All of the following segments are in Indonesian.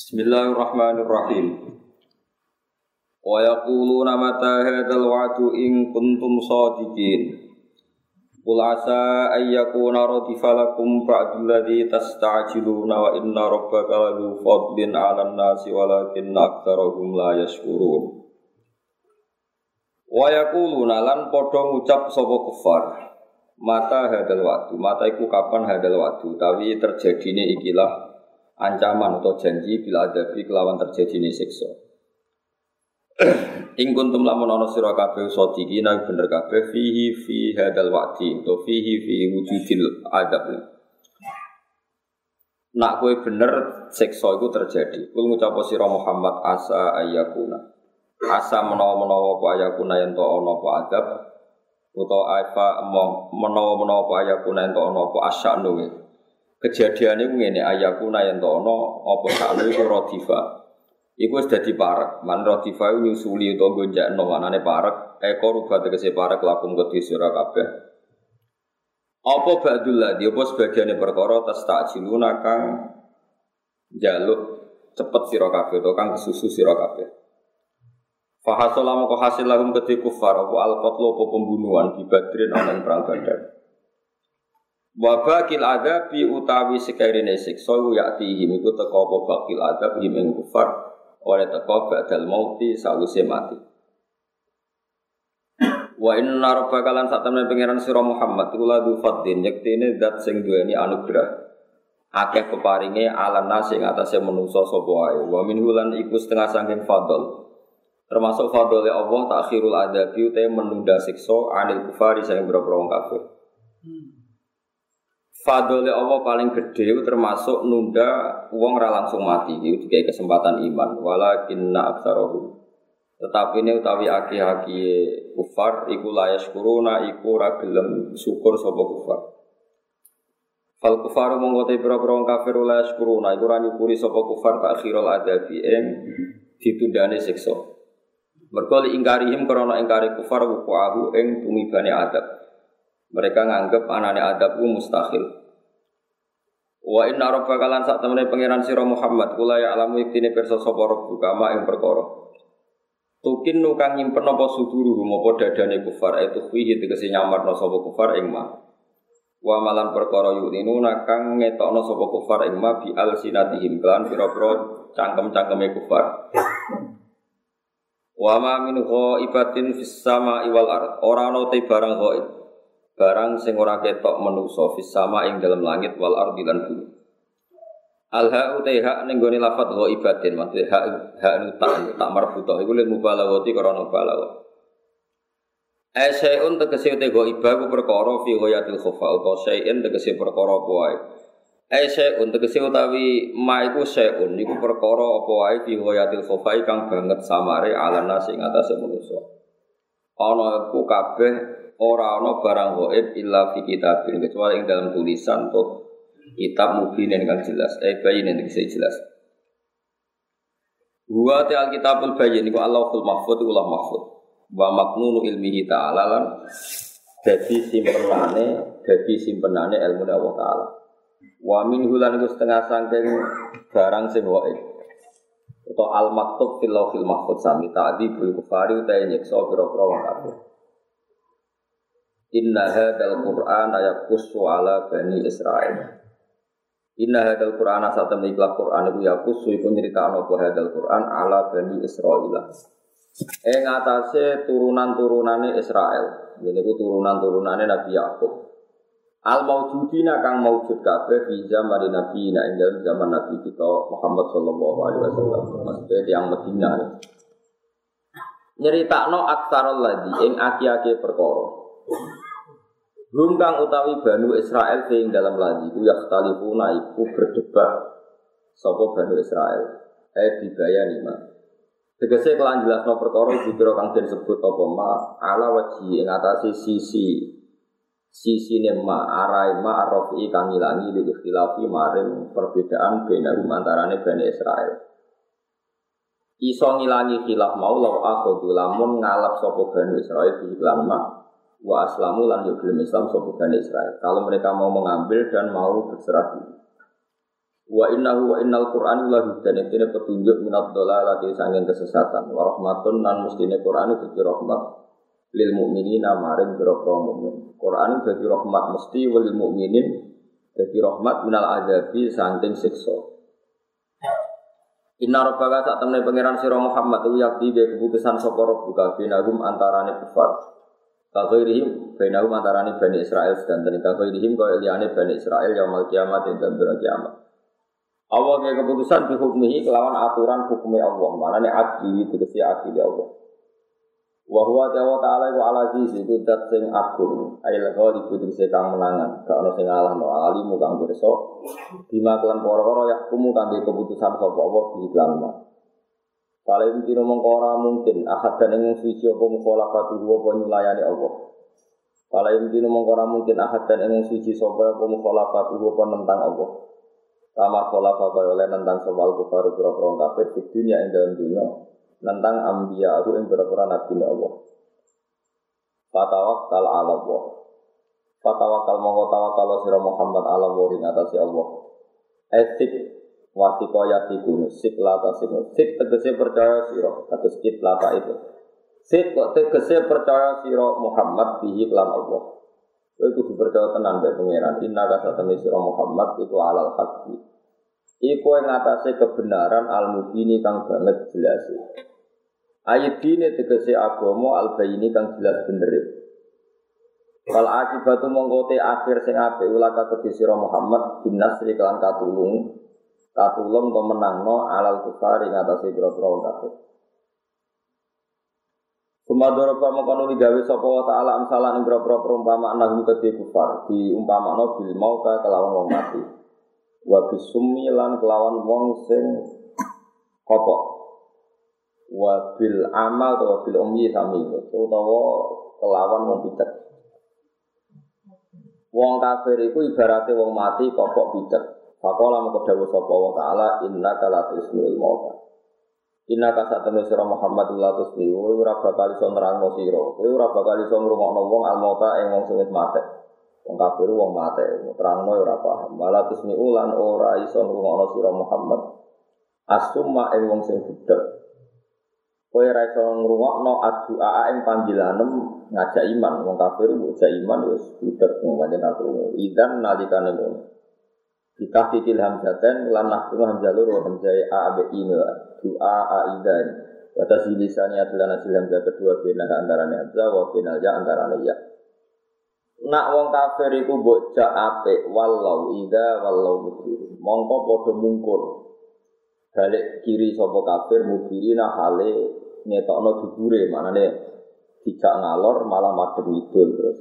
Bismillahirrahmanirrahim. Wa yaquluna mata hadzal wa'du in kuntum shadiqin. Qul asa ay yakuna radifa lakum ba'dul ladzi tasta'jiluna wa inna rabbaka ladzu fadlin 'alan nasi walakinna aktsarahum la yashkurun. Wa yaquluna lan padha ngucap sapa kufar. Mata hadal waktu, mata iku kapan hadal waktu, tapi terjadine ikilah ancaman atau janji bila adabi kelawan terjadine siksa. Ing kuntum lamun ana sira kabeh sadiqina bener kabeh fihi fi hadal waqti to fihi fi wujudil adab. Nak kowe bener siksa iku terjadi. Kul ngucap sira Muhammad asa ayakuna. Asa menawa-menawa apa ayakuna yen to ana apa adab utawa apa menawa-menawa apa ayakuna yen to ana apa asyanu. Kejadiane ku ngene ayakuna yen to ana apa sakno iku rodifa. Iku wis dadi parek. Man iku nyusuli utawa gonjakno manane parek. Eko rubat tegese parek lakum kedhi sira kabeh. Apa ba'dul ladhi, apa sebagiannya perkara tas takjiluna kang jaluk cepet sira kabeh utawa kang kesusu sira kabeh. Fahasola moko hasil lahum kedhi kufar apa alqatlu apa pembunuhan di Badrin ana ing perang. Wa bakil adabi utawi sekarine siksa yaktihim iku teka apa bakil adab him ing kufar oleh teka ba'dal mauti sawise mati. Wa inna rabbaka lan sak temene pangeran sira Muhammad iku ladu faddin yektene zat sing duweni anugerah. Akeh peparinge ala nasi ing atase menungso sapa wae. Wa minhulan iku setengah saking fadl. Termasuk fadlile Allah takhirul adabi utai menunda siksa anil kufari sing berapa wong kafir. Fadlile Allah paling gede termasuk nunda wong ra langsung mati. Itu dikai kesempatan iman. Walakinna aktsarahum tetapi ini utawi aki-aki kufar iku layas kuruna iku gelem syukur sapa kufar. Fal kufaru mongko te pira-pira kafir layas kuruna iku sapa kufar takhirul adabi ing ditundane siksa. Mergo ingkarihim krana ingkari kufar wuku'ahu ing tumibane adab. Mereka nganggep anane adab ku mustahil. Wa inna rabbaka lan sak temene pangeran sira Muhammad kula ya alamu iktine pirsa sapa rabbuka ma ing perkara. Tukin nu kang nyimpen apa suduru apa dadane kufar itu fihi tegese nyamarno sapa kufar ing ma. Wa malan perkara yuninu nakang ngetokno sapa kufar ing ma bi al sinatihim kan pira-pira cangkem-cangkeme kufar. Wa ma min ghaibatin fis sama wal ard. Ora ana te barang ghaib. Barang sing ora ketok manusa fis sama ing dalam langit wal ard lan bumi. Al ha utai hak ning gone lafat ghaibatin maksud hak nu tak tak marbuta iku lil mubalaghati karena balagha. Asyai'un tegese te ghaibah ku perkara fi ghayatil khofa utawa syai'in tegese perkara apa wae. Asyai'un tegese utawi ma iku syai'un iku perkara apa wae fi ghayatil khofa kang banget samare ala nasi ing atase manusa. Ana iku kabeh ora ana barang gaib illa fi kitabin kecuali ing dalam tulisan tuh kitab mubin yang jelas eh bayin yang bisa jelas. Wa ta'al kitabul bayin iku Allahul mahfud iku Allah mahfud. Wa maknunu ilmihi ta'ala lan dadi simpenane dadi simpenane ilmu Allah taala. Wa min hulan iku setengah sangking barang sing waib. Atau al maktub fil lauhil mahfud sami ta'dibul kufari utahe nyiksa pira-pira wong kafir. Inna hadzal Qur'an yaqussu ala bani Israil. Inna hadzal Qur'an saat temen ikhlas Qur'an iku yaqussu iku nyritakno apa hadzal Qur'an ala bani Israil. Ing atase turunan-turunane Israel. Ini ku turunan-turunane Nabi Yakub. Al maujudina kang maujud kabeh fi zaman Nabi ina ing dalam zaman Nabi kita Muhammad sallallahu alaihi wasallam. Maksudnya yang Medina. Nyeritakno aksarul ladzi ing aki-aki perkara. Rum kang utawi Banu Israel ing dalam ladzi ku yakhtalifuna iku berdebat sapa Banu Israel. Eh dibayani ma. Tegese kelan jelasno perkara dikira kang den sebut apa ma ala waji ing atase sisi sisi nema arai ma arrofi kang ngilangi di ikhtilafi maring perbedaan bena antarane Bani Israel. Iso ngilangi khilaf mau law akhudu lamun ngalap sopo Bani Israel di ma wa aslamu lan yuglim Islam sopo Bani Israel. Kalau mereka mau mengambil dan mau berserah diri. Wa innahu wa innal Qur'an la hudan petunjuk minat dolalati sanging kesesatan. Wa rahmatun nan mestine Qur'an itu rahmat lil mukminina maring biro mukmin. Qur'an dadi rahmat mesti lil mukminin dadi rahmat minal azabi saking siksa. Inna rabbaka sak temne pangeran sira Muhammad ku yakti be keputusan sapa rabbuka binahum antarane kufar. Kaghairihim bainahum antarane Bani Israel dan kaghairihim kaya liyane Bani Israel yaumul kiamat dan kiamat. Allah keputusan di hukmihi kelawan aturan hukumnya Allah. Mana nih adli kesi adli Allah. Wahwa jawa ta'ala wa ala itu dat sing agung. Ail ghali butuh kang menangan. Gak ada sing alah no. Alimu kang berso Bima koro-koro yak kumu kang keputusan sopa Allah di iklan ma Kalau mungkin mengkora mungkin Ahad dan ingin suci apa mukholafatu apa nyulayani Allah. Kalau mungkin mengkora mungkin ahad dan ingin suci sopa apa mukholafatu apa nentang Allah. Kama kola kaya oleh nentang soal kufaru pura-pura kafir di dunia yang dalam dunia nentang ambia aku yang pura-pura nabi Allah. Fatawakal ala Allah. Fatawakal mongko tawakal sira Muhammad ala Allah ing atas Allah. Etik wasiko yasiku sik lata sik sik tegese percaya sira kados kit lata itu. Sik kok tegese percaya sira Muhammad bihi lan Allah. Kowe kudu percaya tenan mbek pangeran. Inna ka satene sira Muhammad iku alal haqqi. Iku yang ngatasi kebenaran al mubini kang banget jelas. Ayat ini tegese agama al ini kang jelas bener. Wal akibatu mongkote akhir sing apik ulaka kedhi sira Muhammad bin Nasri kelan katulung katulung to menangno alal kufar ing atase pira-pira wong kafir. Sumadoro pa mengkono digawe sapa wa ta'ala amsalan ing pira-pira perumpamaan nahum kedhi kufar diumpamakno bil mauta kelawan wong mati wa bisummi lan kelawan wong sing kopok wa bil amal atau bil ummi sami utawa kelawan wong picek wong kafir iku ibaratnya wong mati kopok picek Fakola mau kedawa sapa wa ta'ala inna kala tusmiul mauta Inna kasa temen sira Muhammad la tusmi kowe ora bakal iso nerangno sira kowe ora bakal iso ngrungokno wong al mauta ing wong sing mati Wong kafir wong mate, terangno ora paham. Malah tusmi ulan ora iso ngrungokno sira Muhammad. Asuma ing wong sing budek. Kowe ora iso ngrungokno addu'a ing panggilanem ngajak iman. Wong kafir ngajak iman wis budek ngomongane aku. Idan nalikane ngono. Kita titil hamzatan lan nahkunu hamzah loro hamzah a b i doa a idan. Batas lisannya adalah nasil hamzah kedua bina antaranya hamzah wa binal ya antaranya ya. Nak wong kafir iku mbok apik walau ida walau mudhir. Mongko padha mungkur. Balik kiri sapa kafir mudhirina hale ngetokno dubure manane dijak ngalor malah madhep idul terus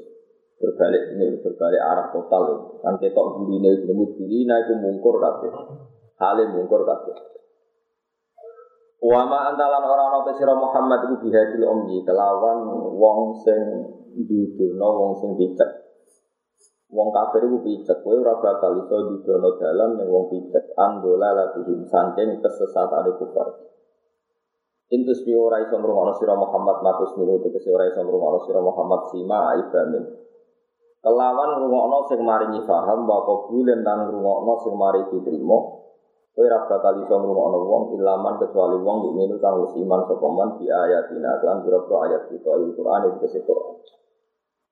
berbalik ini berbalik arah total kan ketok gurine jenenge mudhirina iku mungkur kabeh. Hale mungkur kabeh. Wama antalan orang ana sira Muhammad iku bihadil ummi kelawan wong sing didono wong sing picek. Wong kafir iku picek, kowe ora bakal iso didono dalan ning wong picek. Andola latihim saking kesesatane kufar. Intus bi ora iso ngrungokno sira Muhammad matus minu tegese ora iso ngrungokno sira Muhammad sima ibamin. Kelawan ngrungokno sing maringi paham wa qabulen lan ngrungokno sing mari diterima. Kowe ora bakal iso ngrungokno wong ilaman kecuali wong mukmin kang wis iman sapa man bi ayatina lan pira-pira ayat kita Al-Qur'an iki Quran.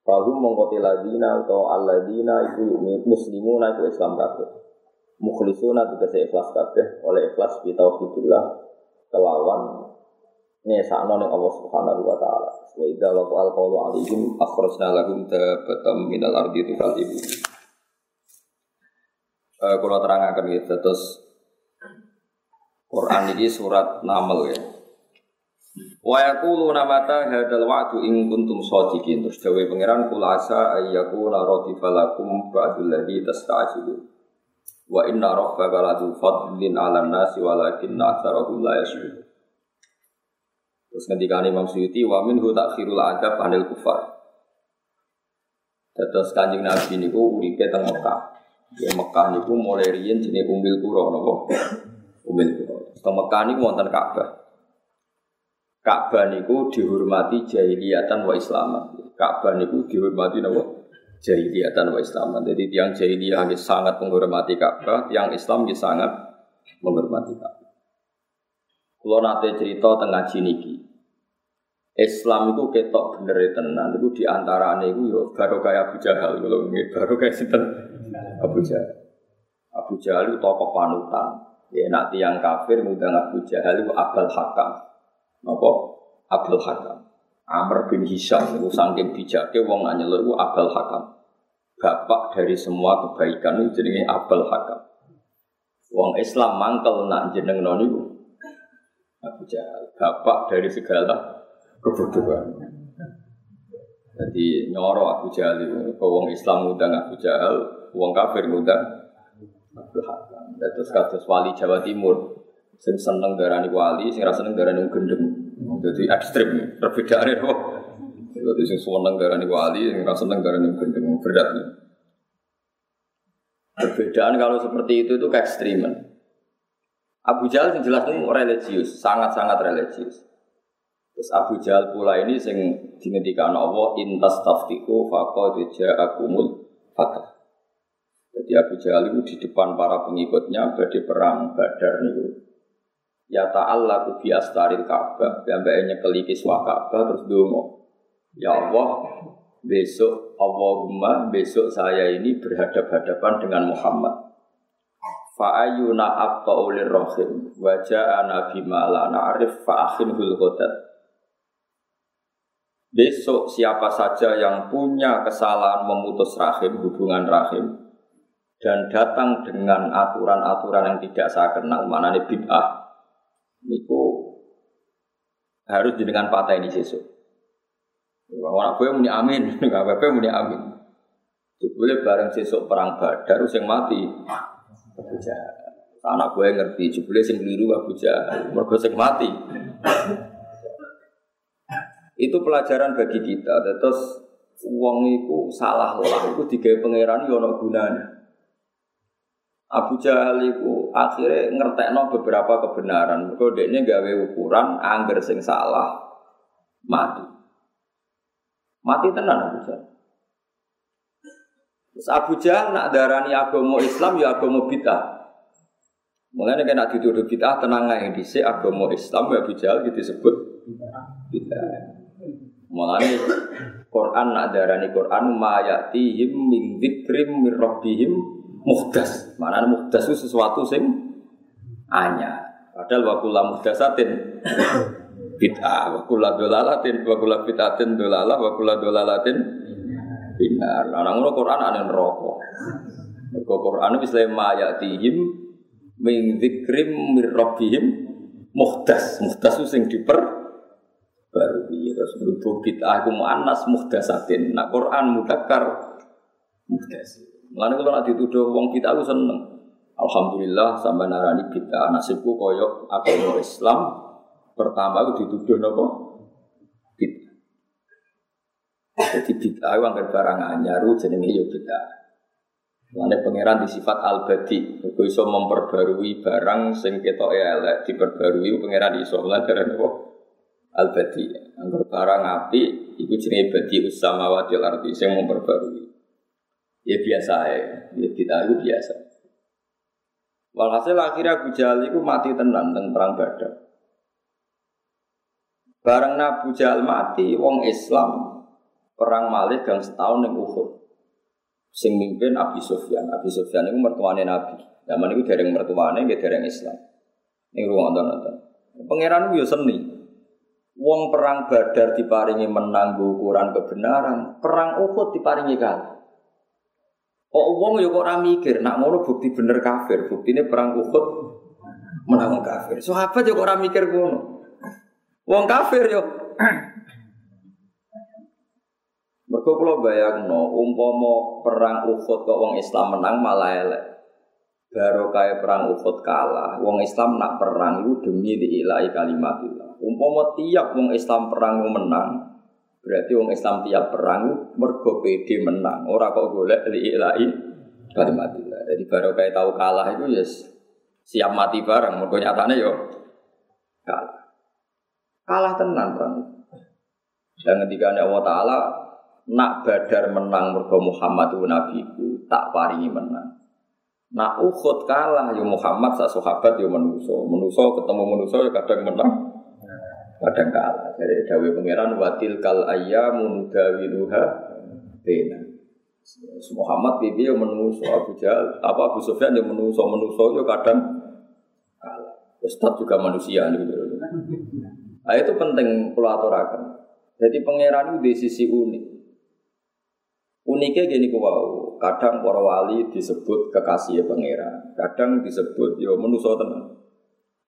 Fahum mengkoti ladina atau alladina itu muslimuna itu Islam kabeh. Mukhlisuna tegese ikhlas kabeh oleh ikhlas kita tauhidillah kelawan sakno ning Allah Subhanahu wa taala. Wa idza wa al qawlu alaihim akhrajna lahum tabatam minal ardi tukal ibu. Uh, kalau terangkan gitu terus Quran ini surat Naml ya. Wa yaquluna mata hadzal wa'du in kuntum shadiqin. Terus dawe pangeran kul asa ayyakuna radifalakum ba'dul ladzi tasta'jilun. Wa inna rabbaka ladu fadlin 'alan nasi walakinna aktsarahum la yashkurun. Terus ketika Imam Suyuti wa minhu takhirul adab anil kufar. Terus kanjeng Nabi niku uripe teng Mekah. Ya Mekah niku mulai riyen jenenge Umil Qura napa? Umil Qura. Teng Mekah niku wonten Ka'bah. Ka'bah niku dihormati jahiliyatan wa islaman. Ka'bah niku dihormati napa? jahiliyah dan wa Islaman. Jadi tiang jahiliyah sangat menghormati Ka'bah, tiang Islam sangat menghormati Ka'bah. Kalau nanti cerita tengah niki, Islam itu ketok bener e tenan itu di antara itu yo baru kayak Abu Jahal kalau ini baru kayak sinten Abu Jahal. Abu Jahal itu tokoh panutan. Ya nak tiang kafir ngundang Abu Jahal itu Abdul Hakam. Napa? Abdul Hakam. Amr bin Hisham itu saking bijaknya wong nanya itu Abdul Hakam. Bapak dari semua kebaikan itu jenenge Abdul Hakam. Wong Islam mangkel nak jeneng non itu Abu Jahal. Bapak dari segala kebodohan. Jadi nyoro Abu Jahal itu, wong Islam ngundang Abu Jahal, wong kafir ngundang Abdul Hakam. Terus kados wali Jawa Timur, sing seneng darani wali, sing rasa seneng darani gendeng. Jadi ekstrim, perbedaannya kok. Jadi sing seneng darani wali, sing rasa seneng darani gendeng, berat. Perbedaan kalau seperti itu itu keekstriman. Abu Jahal yang jelas itu religius, sangat-sangat religius. Terus Abu Jahal pula ini sing dingendikan Allah intas taftiku faqad ja'akumul fatah. Jadi Abu Jahal itu di depan para pengikutnya berdi perang Badar nih. Ya ta'ala ku bi astaril Ka'bah, sampai keliki kiswa Ka'bah terus dongo. Ya Allah, besok Allahumma besok saya ini berhadap-hadapan dengan Muhammad. Fa'ayuna abta ulir rohim Wajah nabi ma'la na'rif fa'akhinhul ghodat Besok siapa saja yang punya kesalahan memutus rahim, hubungan rahim dan datang dengan aturan-aturan yang tidak saya kenal mana nih bid'ah niku harus dengan patah ini sesuk orang gue muni amin nggak apa apa muni amin. Boleh bareng sesuk perang badar yang mati Abu anak gue ngerti jebule sing keliru Abu Jahal mergo sing mati itu pelajaran bagi kita terus uang itu salah lah itu tiga pangeran yo gunanya Abu Jahal itu akhirnya ngertekno beberapa kebenaran. Mereka ini gawe ukuran angger sing salah mati. Mati tenan Abu Jahal. Terus Abu Jahal nak darani agama Islam ya agama bid'ah. Mulanya kena dituduh bid'ah tenang aja di si agama Islam ya Abu Jahal gitu disebut bid'ah. Mulanya Quran nak darani Quran ma ya'tihim min dzikrim rabbihim muhdas. Mana muhdas itu sesuatu sing anya. Padahal wakula muhdasatin bid'ah, wakula dolalatin, wakula bid'atin dolala, wakula dolalatin binar. Nah, ngono Quran ana neraka. Mergo Quran wis le mayatihim min dzikrim mir rabbihim muhdas. Muhdas sing diper baru terus berhubung bid'ah ku muannas muhdasatin. Nah Quran mudzakkar muhdas. Mulane kalau nanti dituduh wong kita aku seneng. Alhamdulillah sampai narani kita nasibku koyok agama Islam pertama aku dituduh nopo kita. Jadi bid'ah itu angker barang anyaru jenenge yo bid'ah. Mulane pangeran di sifat al-badi, kok iso memperbarui barang sing ketok elek diperbarui pangeran iso mulane dari nopo al-badi. Barang api iku jenenge badi usamawati wal ardi sing memperbarui. Ya biasa ya, ya kita itu biasa. Walhasil akhirnya Abu Jahal itu mati tenan tentang perang Badar. Bareng Abu Jahal mati, wong Islam perang Malik gang setahun yang Uhud. Sing mimpin Abi Sufyan. Abi Sufyan itu mertuane Nabi. Zaman itu dereng mertuane, dia dereng Islam. Ini ruang nonton. Pangeran itu ya seni. Wong perang Badar diparingi menang ukuran kebenaran, perang Uhud diparingi kalah. Kok uang ya kok ora mikir, nak ngono bukti bener kafir, buktine perang Uhud menang kafir. Sahabat ya kok ora mikir ngono. Wong kafir yo. Mergo kula bayangno umpama perang Uhud kok wong Islam menang malah elek. Kayak perang Uhud kalah, wong Islam nak perang itu demi diilai kalimatillah. Umpama tiap wong Islam perang menang, Berarti wong Islam tiap perang mergo PD menang. Ora kok golek li ilahi kalimatillah. Jadi baru kayak tahu kalah itu ya siap mati bareng. Mergo nyatane yo kalah. Kalah tenan perang. Dan ketika Allah Ta'ala nak Badar menang mergo Muhammad itu nabiku, tak paringi menang. Nak Uhud kalah ya Muhammad sak sahabat ya menuso. Menuso ketemu menuso ya kadang menang. Kadang kalah. Jadi dawuh pangeran watil kal ayyamu nudawiluha bena. Muhammad pipi yang menuso Abu Jahal, apa Abu Sufyan yang menuso menuso ya kadang kalah. Ustaz juga manusia nih. Nah, itu penting aturakan. Jadi pangeran itu di sisi unik. Uniknya gini ku wow. Kadang para wali disebut kekasih pangeran. Kadang disebut yo menuso tenan.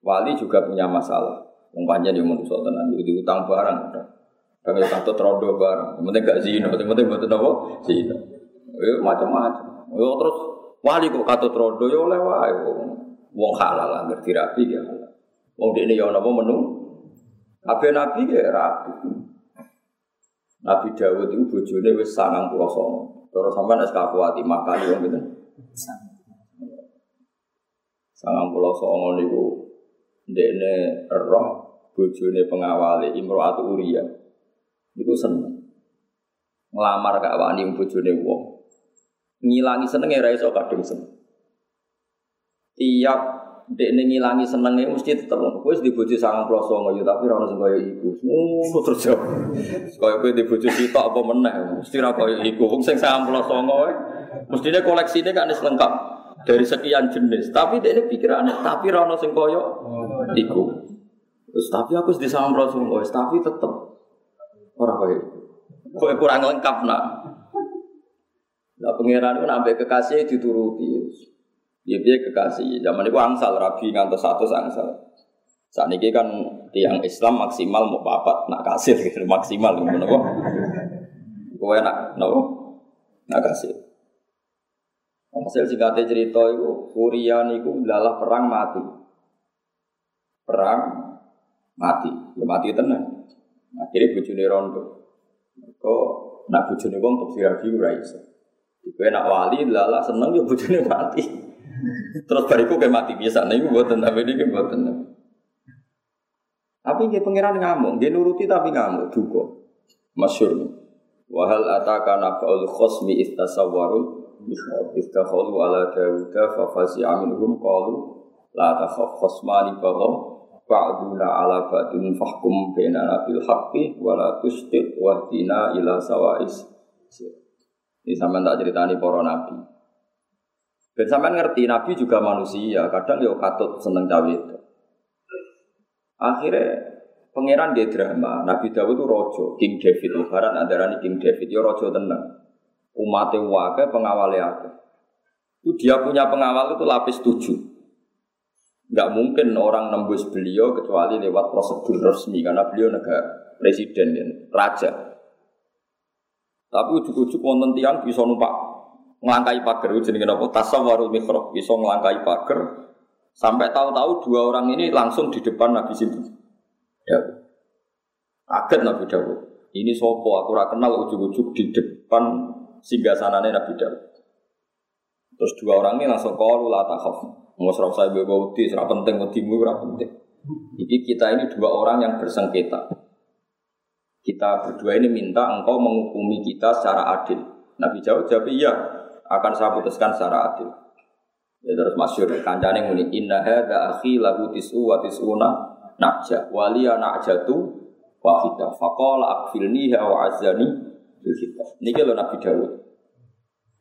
Wali juga punya masalah. Umpamanya yo menuso tenan. Yo utang barang. Kadang yo katut rodo barang. Yang penting gak zina. Yang penting buat apa? Zina. Yo macam-macam. Yo terus wali kok katut rodo yo oleh wae. Wong halal lah ngerti rapi ya halal. Wong ini yo napa menu? Kabeh nabi ya rapi. Nabi Dawud itu bojone wis sangang pulau songo. Terus sampai es kakuati makan yang gitu. Sangang pulau songo niku ndekne roh bojone pengawali Imro'atu Uriyah. Niku seneng. Ngelamar kak wani bojone wong. Ngilangi seneng ya iso kadung seneng. Tiap dek ngilangi senengnya mesti tetep kowe di bojo sangang pulau songo ya tapi ora ono sing kaya iku. Ngono terus jawab. Kaya kowe di bojo sitok apa meneh mesti ora kaya iku. Wong sing sangang pulau songo mestinya koleksinya kan lengkap dari sekian jenis. Tapi dek ini pikirannya tapi ora ono sing. Terus tapi aku di sangang songo tapi tetep ora kaya iku. Kurang lengkap nak. Nah pangeran itu nambah kekasih dituruti. Ya dia kekasih. Zaman itu angsal rabi ngantos satu angsal. Saat ini kan tiang Islam maksimal mau papat nak kasih gitu maksimal ngono kok. Kowe nak nopo? Nak kasih. Hasil singkatnya cerita itu Furian itu adalah perang mati. Perang mati. Ya mati tenang. Akhirnya bujuni rondo. Kok nak bujuni wong untuk sirabi ora iso. Kowe nak wali lala seneng ya bujuni mati. Terus bariku kayak mati biasa, nih gue buatan tapi ini gue buatan. Tapi dia pangeran ngamuk, dia nuruti tapi ngamuk juga. Masyur nih. Wahal ataka nafa'ul khosmi istasawwarul istakhalu ala dawuda fafasi aminhum qalu la takhaf khosmani baghaw ba'duna ala ba'dun fahkum bainana bil haqqi wa la tustit wahdina ila sawa'is. Ini sampean tak ceritani para nabi. Dan sampai ngerti Nabi juga manusia, kadang ya katut seneng cawe itu. Akhirnya pangeran dia drama, Nabi Dawud itu rojo, King David, lebaran antara ini King David, ya rojo tenang. Umatnya wakil, pengawalnya ada. Itu dia punya pengawal itu lapis tujuh. Gak mungkin orang nembus beliau kecuali lewat prosedur resmi karena beliau negara presiden dan raja. Tapi ujuk-ujuk wonten tiang bisa numpak ngelangkai pagar. Itu jenenge apa tasawwarul mikrob bisa ngelangkai pagar. Sampai tahu-tahu dua orang ini langsung di depan Nabi situ ya. Kaget Nabi Dawud. Ini sopo? Aku ora kenal ujuk-ujuk di depan singgasananya Nabi Dawud. Terus dua orang ini langsung kalu la takhaf. Mau serap saya bawa wedi serap penting wedimu ora penting. Jadi kita ini dua orang yang bersengketa. Kita berdua ini minta engkau menghukumi kita secara adil. Nabi jawab jawab iya akan saya putuskan secara adil. Ya terus masyur kancane muni inna hadza akhi lahu tisu wa tisuna nakja waliya nakjatu wahida faqala akfilni wa azani bil hitam. Niki lho Nabi Dawud.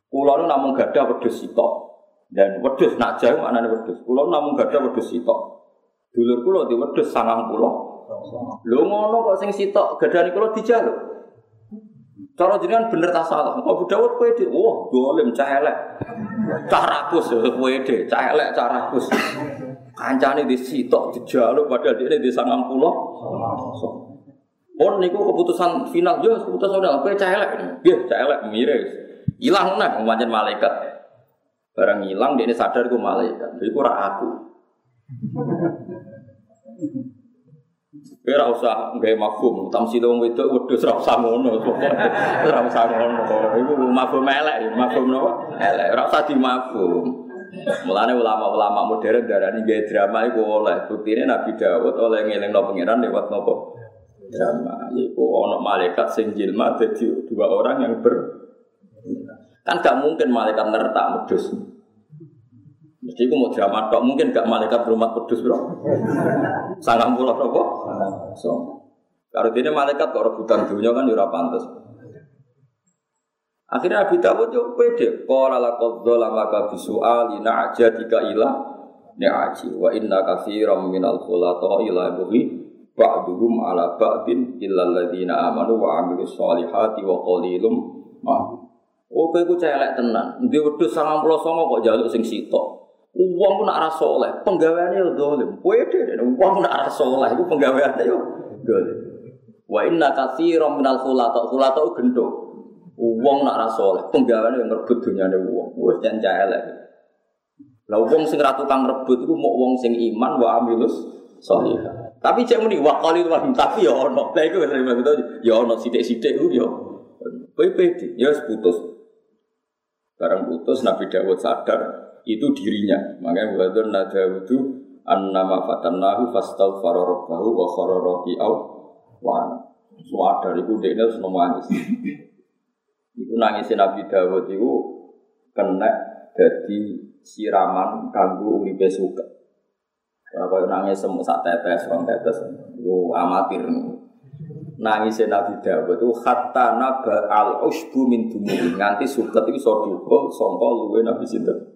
Kula nu namung gadah wedhus sitok. Dan wedhus nakja maknane wedhus. Kula namung gadah wedhus sitok. Dulur kula di wedhus 90. Lho ngono kok sing sitok gadani kula dijaluk. Cara jenengan bener tak salah. Abu Dawud kowe dhe, wah dolim cah elek. Cah rakus kowe dhe, cah elek cah rakus. Kancane di sitok dijaluk padahal dia di 90. Pun niku keputusan final yo keputusan udah kowe cah elek. Nggih, cah elek mire. Hilang nah pancen malaikat. Barang hilang dia sadar ku malaikat. Iku ora aku. Kowe ora usah nggawe mafhum, tamsil wong wedok wedhus ora usah ngono. Ora usah ngono. Iku mafhum elek, mafhum napa? Elek, ora usah dimafhum. Mulane ulama-ulama modern darani gawe drama iku oleh. Buktine Nabi Dawud oleh ngelingno pangeran lewat napa? drama. Yaiku ono malaikat sing jilma jadi dua orang yang ber kan gak mungkin malaikat nertak medus. Mesti aku mau drama tok mungkin gak malaikat rumah pedus bro. Sangat pulau apa? So, kalau ini malaikat kok rebutan dunia kan jurah pantas. Akhirnya Abi Dawud yo pede. Qala laqad dzalamaka bisu'alina ajadika ila ni'aji wa inna katsiran minal khulata ila bughi ba'duhum ala ba'din illa alladziina amanu wa 'amilus solihati wa qalilum ma. Oh kowe ku celek tenan. Ndi wedhus 99 kok jaluk sing sitok. Uang pun nak soleh, penggaweannya yo dolim. Pede, uang nak ora soleh, itu penggaweannya yo dolim. Wa inna katsiran minal khulata, khulata gendho. Uang nak rasa oleh penggawean yang rebut dunia ada uang, wes jangan elek. Lah uang sing ratu kang rebut itu mau uang sing iman wa amilus solihah. Tapi cek muni wa kali wahim tapi ya ono. Lah iku wis itu ya ono sithik-sithik ku ya. Kowe pede ya putus. Barang putus Nabi Dawud sadar itu dirinya. Makanya wadon nada itu annama fatannahu fastaghfara rabbahu wa khara raki'au wa Suadar itu dia harus nangis. Iku nangisin Nabi Dawud itu kena jadi siraman kanggo uripe suka. Kalau nangis semua sak tetes, orang tetes, itu amatir. Nangisin Nabi Dawud itu hatta naba al usbu min dumuri nganti suket itu soduko songko luwe Nabi Sinten.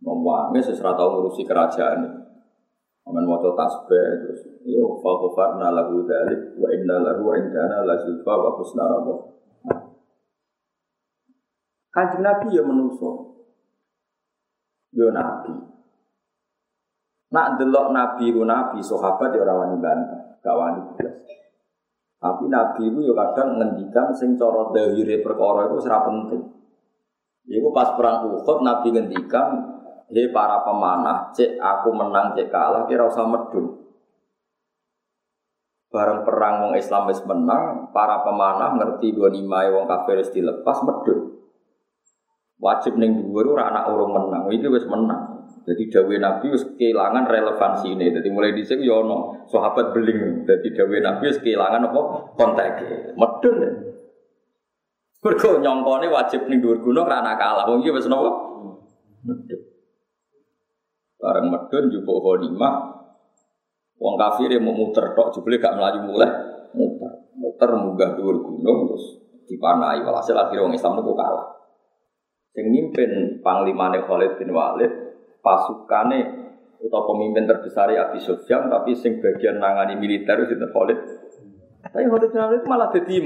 Memwangi seserah tahu ngurusi kerajaan. Aman waca tasbih terus yo fa ghafarna lahu dzalik wa inna lahu indana la zulfa wa husna rabbah. Kanjeng Nabi ya menuso. Yo nabi. Nak delok nabi ku nabi sahabat ya ora wani bantah, gak wani. Tapi nabi itu ya kadang ngendikan sing cara dahire perkara itu ora penting. Iku pas perang Uhud nabi ngendikan Hei para pemanah, cek aku menang, cek kalah, kira usah medun. Bareng perang wong Islam wis menang, para pemanah ngerti dua nimai wong kafir wis dilepas medun. Wajib ning dhuwur ora anak urung menang, iki wis menang. Jadi dawe Nabi wis kehilangan relevansi ini. Jadi mulai dhisik yo ono sahabat beling. Jadi dawe Nabi wis kehilangan apa konteke. Medun. Ya. Mergo nyongkone wajib ning dhuwur gunung ora anak kalah. Wong iki wis napa? Medun. Bareng medun jupuk ghanimah. Wong kafir mau muter tok jebule gak melayu mulai muter. Muter munggah dhuwur gunung terus dipanai walhasil akhirnya wong Islam itu kalah. Sing mimpin panglimane Khalid bin Walid pasukane atau pemimpin terbesar Abi Sufyan tapi sing bagian nangani militer itu Khalid. Tapi Khalid bin Walid malah jadi.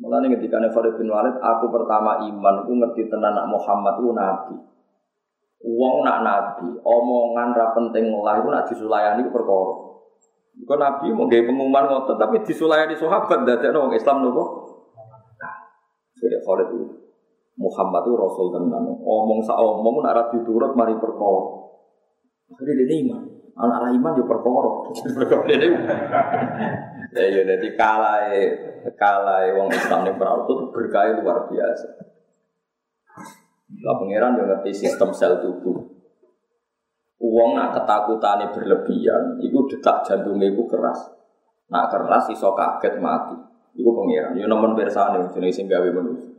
Malah nih ketika Khalid bin Walid, aku pertama iman, aku ngerti tenan Muhammad itu nabi. Uang nak nabi, omongan ra penting lah itu nak disulayani itu perkara. Kau nabi mau gaya pengumuman ngotot, tapi disulayani sahabat dari orang Islam nopo. Jadi Khalid itu Muhammad itu Rasul tenan. Omong sa omong nak ra diturut mari perkara. Akhirnya dia iman. Anak ra iman yo perkara. Ya ya jadi kalah kalah wong Islam yang perang itu berkah luar biasa. Lah pangeran yang ngerti sistem sel tubuh. Uang nak ketakutan berlebihan, itu detak jantungnya itu keras. Nak keras iso kaget mati. Iku pangeran. Yo nemen persane jenenge sing gawe manusia.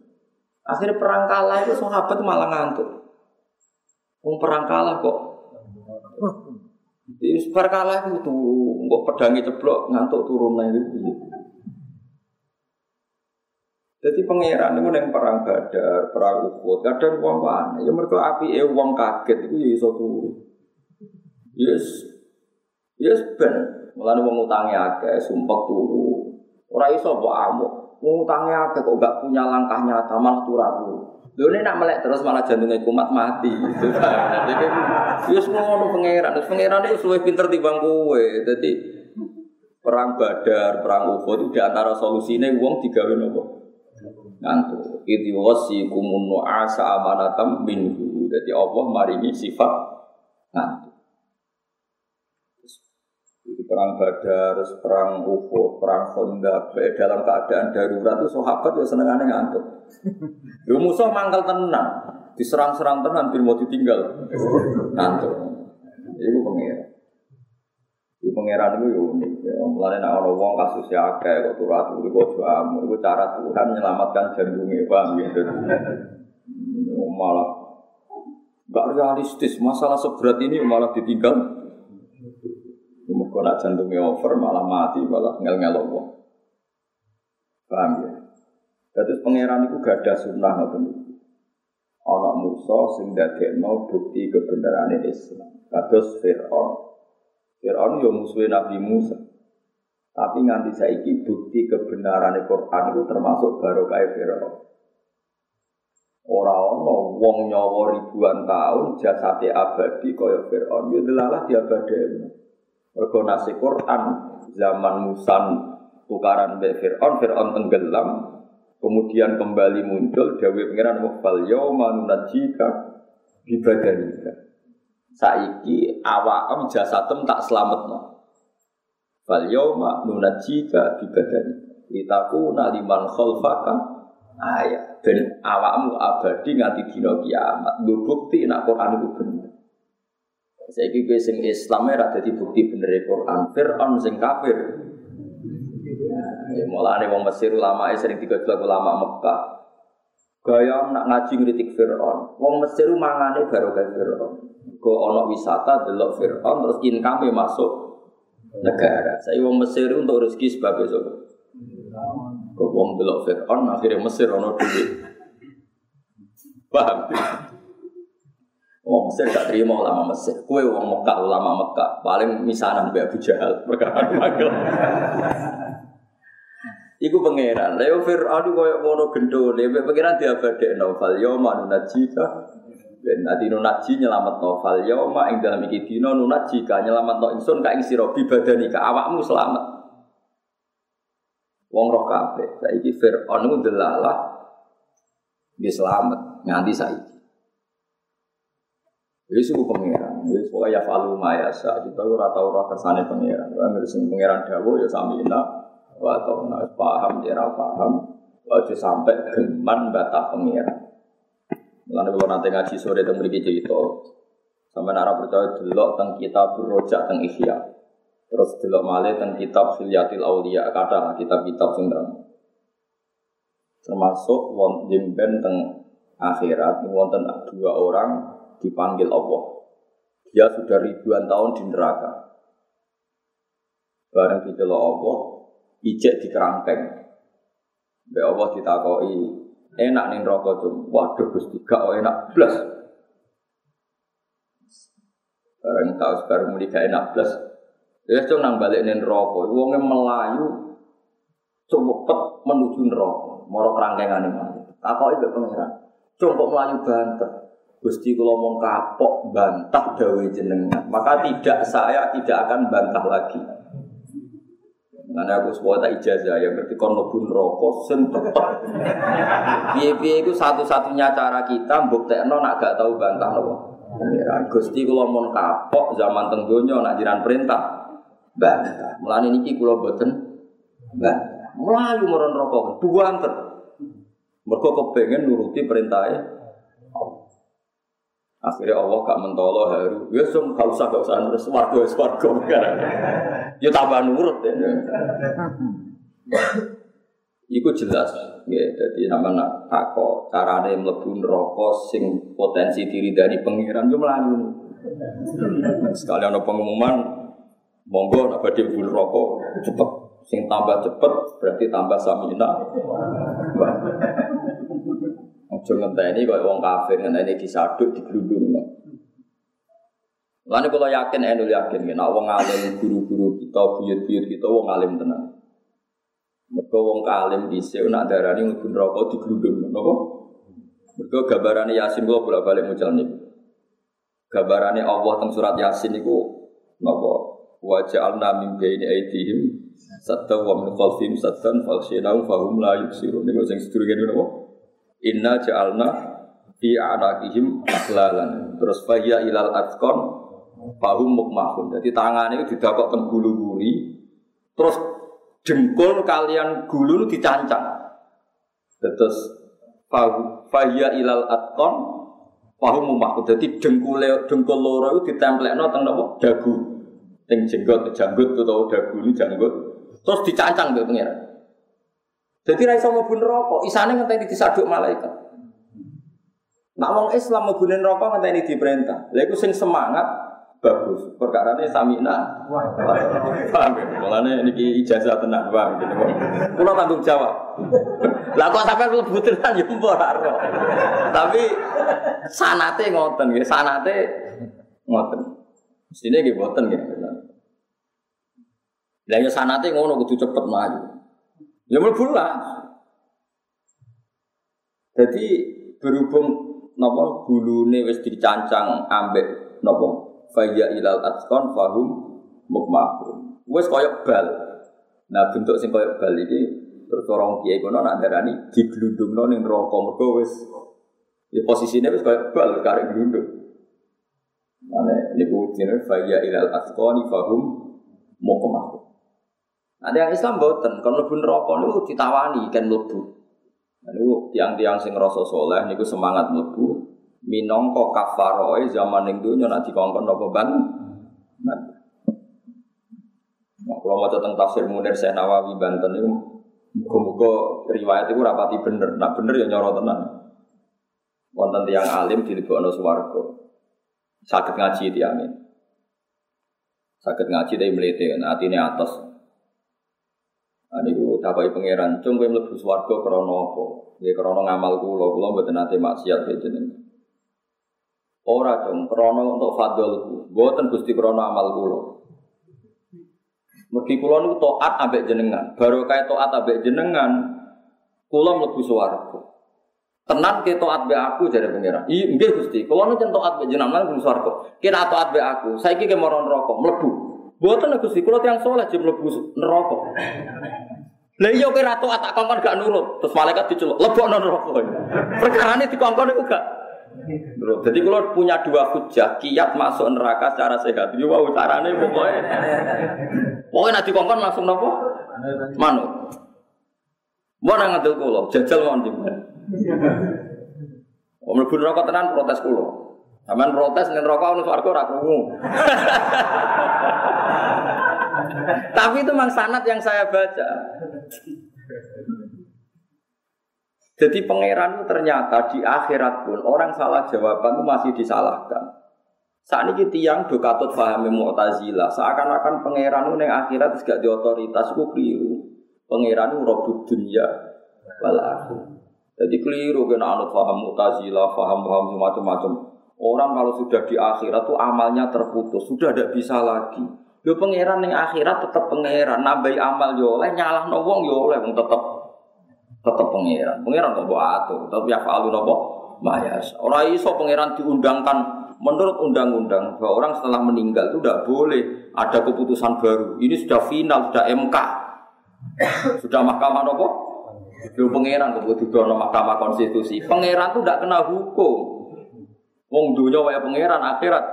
Akhirnya perang kalah itu sahabat malah ngantuk. Wong perang kalah kok. Di perang kalah itu turu, kok pedangi ceblok ngantuk turun itu. Jadi pangeran itu yang perang badar, perang ukut, kadang uang mana? Ya mereka api eh kaget itu ya iso turu. Yes, yes ben. Malah uang utangnya agak sumpah turu. Orang iso buat amuk. Uang utangnya agak kok gak punya langkah nyata malah turu turu. Ini nak melek terus malah jantungnya kumat mati. Jadi yes ngono pangeran. Terus pangeran itu lebih pinter timbang kowe. Jadi perang badar, perang ukut itu di antara solusinya uang digawe nopo ngantuk. Itu wasikum nu'asa amanatam minhu. Jadi Allah maringi sifat ngantuk. Itu perang Badar, perang Uhud, perang Khandaq, dalam keadaan darurat itu sahabat ya senengannya ngantuk. Yo musuh mangkal tenang, diserang-serang tenang, bil mau ditinggal ngantuk. Itu pengira. Pangeran itu ya unik. Ya, mulane nek ana kasus ya akeh kok turu turu kok jamu. Iku cara Tuhan menyelamatkan jantungnya, paham ya? Malah gak realistis. Masalah seberat ini malah ditinggal. Mereka nak jantungnya over malah mati malah ngel-ngel wong. Paham ya? Jadi pangeran itu gak ada sunnah ngoten iki. Ana Musa sing dadekno bukti kebenaran Islam. Kados Fir'aun. Fir'aun yo musuh Nabi Musa. Tapi nganti saiki bukti kebenaran Quran itu termasuk baru kayak Fir'aun. Orang ono wong nyawa ribuan tahun jasate abadi kaya Fir'aun. Yo delalah diabadeni. Mergo nasi Quran zaman Musa tukaran be Fir'aun, Fir'aun tenggelam, kemudian kembali muncul Dewi Pengiran Wafal Yauma Nunajika Bibadanika saiki awam jasadem tak selametno. Fal yauma nunajjika bi badani. Itaku naliman khalfaka ayat ben awakmu abadi nganti dina kiamat. Nggo bukti nek Quran iku bener. Saiki kowe sing Islam ora dadi bukti bener Quran. Fir'aun sing kafir. Ya mulane wong Mesir ulama sering digojlok ulama Mekah. Gaya nak ngaji ngritik Fir'aun. Wong Mesir mangane kayak Fir'aun. Go ono wisata delok Fir'aun terus income masuk negara. Saya wong Mesir untuk rezeki sebab itu. Go wong delok Fir'aun akhirnya Mesir ono duit. Paham? Wong Mesir gak terima ulama Mesir. Kue wong Mekah ulama Mekah paling misanan be Abu Jahal perkara magel. Iku pangeran. Leo Fir'aun koyo ngono gendone, pangeran diabadekno fal yauma najika Nanti nunaji nyelamat novel yauma ing dalam iki dino nunaji ka nyelamat no ingsun ka ing sira bibadani ka awakmu selamat. Wong roh kabeh saiki Firaun ku delalah dia selamat nganti saiki. Jadi suku pangeran, jadi pokoknya ya falu mayasa kita ora tau ora kersane pangeran. Kan sing pangeran dawuh ya samina wa tauna paham ya paham. Aja sampai geman bata pangeran. Lalu kalau nanti ngaji sore tentang beri cerita, sampai nara percaya delok tentang kitab berojak tentang ihya, terus delok malih tentang kitab hilyatil aulia, kata kitab-kitab sing termasuk won jemben teng akhirat wonten dua orang dipanggil Allah. Dia sudah ribuan tahun di neraka. Bareng dicelok Allah, ijek di kerangkeng. Be Allah ditakoi enak nih rokok tuh. Waduh Gusti gak enak plus. Barang tahu sekarang muni gak enak plus. Ya cuma nang balik nih rokok. Wongnya melayu cepet menuju neraka. Moro kerangkengan ini. Takok itu pengiran. Coba melayu banter. Gusti kalau mau kapok bantah dawe jenengan, maka tidak saya tidak akan bantah lagi. Karena aku sebuah tak ijazah ya berarti kon rokok sen tepat. Biaya itu satu-satunya cara kita buktekno nak gak tahu bantah nopo. Pengiran Gusti kula mon kapok zaman teng nak jiran perintah bantah. Mulane niki kula boten bantah. Melayu meron rokok buanter. Mergo kepengen nuruti perintahnya Akhirnya Allah gak mentolo haru. Ya sum gak usah gak usah terus warga warga sekarang. Ya tambah nurut ya. Iku jelas, ya. Jadi nama nak tako carane mlebu neraka sing potensi diri dari pengiran yo melayu. Sekali ada pengumuman, monggo nak badhe mlebu neraka cepet. Sing tambah cepet berarti tambah samina. Ojo ngenteni kok wong kafir ngenteni disaduk diglundung. Lalu kalau yakin, enul yakin, nek wong alim guru-guru kita, buyut-buyut kita wong alim tenan. Mereka wong kalim dhisik nak darani mlebu neraka diglundung, napa? Mereka gambarane Yasin kula bolak-balik mucal niku. Gambarane Allah teng surat Yasin niku napa? Wa ja'alna min baini aydihim sadda wa min khalfihim saddan faghshaynahum fahum la yubsirun. Niku sing sedurunge napa? Inna ja'alna fi anaqihim aklalan. Terus fahya ilal atqan fahum mukmahun. Jadi tangannya itu didakok teng gulu-guri. Terus jengkol kalian gulu dicancang. Terus fahya ilal atqan fahum mukmahun. Jadi jengkol jengkol loro itu ditempelekno teng? Dagu. Yang jenggot, janggut atau dagu ini janggut. Terus dicancang ke pengiran. Jadi ra iso mlebu neraka, isane ngenteni disaduk malaikat. Nak wong Islam mlebu neraka ngenteni diperintah. Lha iku sing semangat bagus. Perkara ini samina. Paham ya? Mulane niki ijazah tenang paham gitu. Kulo tanggung jawab. Lah kok sampai mlebu tenan ya mbok ora Tapi sanate ngoten nggih, sanate ngoten. Mestine nggih boten nggih. Lah ya sanate ngono kudu cepet maju. Ya mlebu. Jadi berhubung napa gulune wis dicancang ambek napa faya ilal atqan fahum mukmahum. Wis koyo bal. Nah bentuk sing koyo bal iki terus orang kiai kono nak darani diglundungno ning neraka mergo wis ya posisine wis koyo bal karek glundung. Mane niku jenenge faya ilal atqan fahum mukmahum. Ada yang Islam boten, kalau lebih rokok itu ditawani kan lebu. Niku tiang-tiang sing rasa soleh niku semangat lebu. Minongko kafaroe zaman yang dunia nak dikongkon apa ban? Ban. Nah, kalau mau tentang tafsir Munir saya Nawawi Banten itu muga-muga riwayat itu rapati bener. Nak bener ya nyoro tenan. Wonten tiang alim di dilebokno swarga. Sakit ngaji tiangin. Sakit ngaji tapi melete kan ini atas. Nah, niku tapai pangeran, cung kowe mlebu swarga krana apa? Nggih krana ngamal kula, kula mboten nate maksiat ya jeneng. Ora cung krana untuk fadlku, mboten Gusti krana amal kula. Mergi kula niku taat ambek jenengan, baru kae taat ambek jenengan, kula mlebu swarga. Tenan ke taat be aku jare pangeran. Iya nggih Gusti, kula niku taat be jenengan mlebu swarga. Kira taat be aku, saiki ke moro neraka, mlebu. Buatan Gusti, kalau tiang soleh jadi mlebu neraka. Lah iya kira ratu tak kongkon gak nurut, terus malaikat diceluk, lebokno neraka. Perkarane dikongkon iku gak Nurut. Jadi kalau punya dua hujah, kiat masuk neraka secara sehat. Yo wow carane pokoknya. Pokoknya nanti kongkon langsung nopo? Manut. Mau nang ngadil kulo, jajal mau jemben. Om neraka tenan protes kulo. Aman protes ning neraka ono swarga ora krungu. Tapi itu memang sanat yang saya baca. Jadi pangeran ternyata di akhirat pun orang salah jawaban itu masih disalahkan. Saat ini tiang do katut pahami mu'tazilah. Seakan-akan pangeran itu yang akhirat gak di otoritas itu keliru. Pangeran itu robot dunia wal Jadi keliru kena anut paham mu'tazilah, paham-paham macam-macam. Orang kalau sudah di akhirat tuh amalnya terputus, sudah tidak bisa lagi. Yo pangeran yang akhirat tetap pangeran, nambahi amal yo oleh nyalah wong yo oleh wong tetap tetap pangeran. Pangeran kok atur, tapi ya falu nopo mayas. Orang iso pangeran diundangkan menurut undang-undang bahwa orang setelah meninggal itu tidak boleh ada keputusan baru. Ini sudah final, sudah MK, sudah mahkamah nopo. Yo pangeran kok butuh mahkamah konstitusi. Pangeran itu tidak kena hukum. Wong dunia wae pangeran akhirat.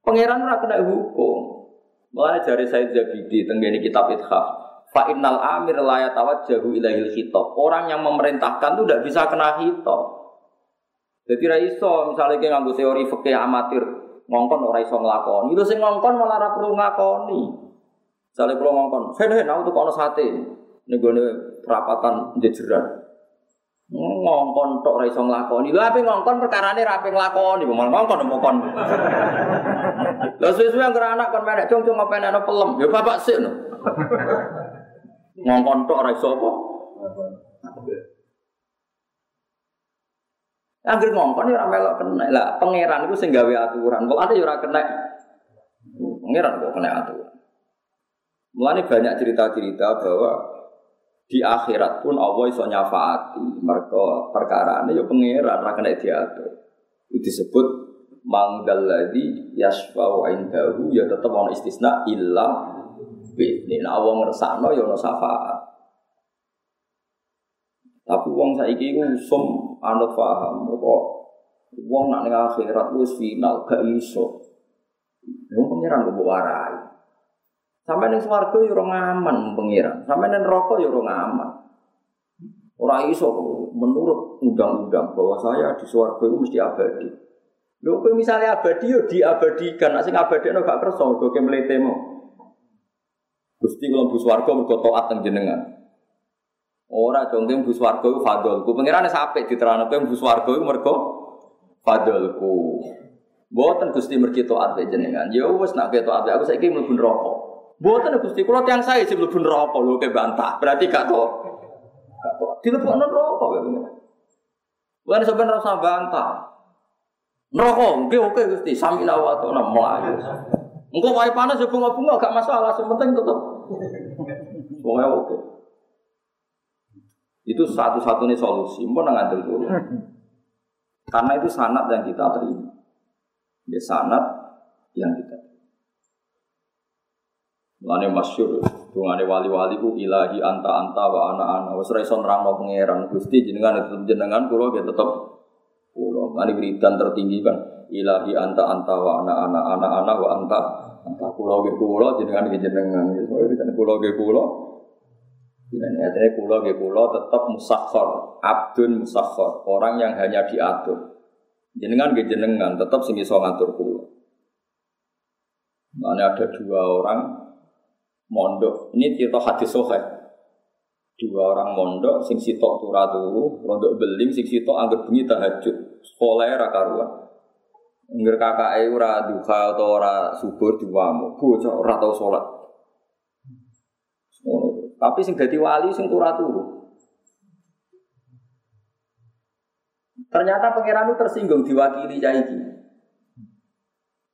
Pangeran ora kena hukum. Mulane jari Said Zabidi tenggene kitab Ithaf, fa innal amir la yatawajjahu ilaihil khitab. Orang yang memerintahkan itu tidak bisa kena khitab. Jadi ra iso misalnya kayak nganggo teori fikih amatir ngongkon ora iso nglakoni. Itu sing ngongkon malah ora perlu ngakoni. Misalnya kalau ngongkon, "Hen aku tuh kono sate." Ning gone perapatan jejeran. Ngongkon tok ora iso nglakoni. Lha ape ngongkon perkarane ra ape nglakoni, malah ngongkon ngongkon. Lah suwe-suwe anggere anak kon menek cung cung enak pelem. Ya bapak sik no. Ngongkon tok ora iso apa? Angger ngongkon ya ora melok kena. Lah pangeran iku sing gawe aturan. Kok ada ya ora kena. Pangeran kok kena aturan. Mulane banyak cerita-cerita bahwa di akhirat pun Allah iso nyafaati mereka perkara ini ya pangeran ora kena diatur. Itu disebut mangdalladzi yasfa'u indahu ya tetep ana istisna illa bi. Nek Allah ngersakno ya ono syafaat. Tapi wong saiki iku usum anut paham kok wong nak ning akhirat wis final gak iso. Wong pangeran kok warai. Sampai neng swarga yo ora aman pengiran. Sampai neng rokok yo ora aman. Ora iso menurut undang-undang bahwa saya di swarga itu mesti abadi. Lho misalnya abadi yo diabadikan, nek sing abadekno gak kersa mergo ke mletemo. Gusti kula mlebu swarga mergo taat teng jenengan. Ora jongke mlebu swarga iku fadolku. Pangerane sapik diterangno kowe mlebu swarga iku mergo fadolku. Mboten Gusti mergi taat jenengan. Ya wis nak taat aku saiki mlebu neraka. Mboten Gusti kula tiyang sae sing mlebu neraka lho ke bantah. Berarti gak to. Gak to. Dilebokno neraka kowe. Bukan sebenarnya rasa bantah. Neraka, oke oke Gusti, sami wa ta'ala melayu. Engko wae panas ya bunga-bunga gak masalah, yang penting tetep. Pokoknya oke. Itu satu-satunya solusi, mau ngantil dulu. Karena itu sanat yang kita terima. Ya sanat yang kita terima. Mulane masyhur, dungane wali-wali ku ilahi anta anta wa ana ana. Wis nerangno pangeran. Gusti jenengan itu jenengan kula ya tetep Kulo, ini wiridan tertinggi kan ilahi anta anta wa ana ana ana ana wa anta anta kulo ge kulo jenengan ge jenengan gitu. Wiridan kulo ge kulo. Dan artinya kulo ge kulo tetap musakhor, abdun musakhor, orang yang hanya diatur. Jenengan ge jenengan tetap sing iso ngatur kulo. Mana ada dua orang mondok. Ini cerita hadis soheh dua orang mondok sing sitok turah turu mondok beling sing sitok anggap bengi tahajud. Sekolah ra karuan. Ngger kakake ora duha atau ora subur diwamu. Bocah ora tau salat tapi sing dadi wali sing turah turu Ternyata pangeran itu tersinggung diwakili cah.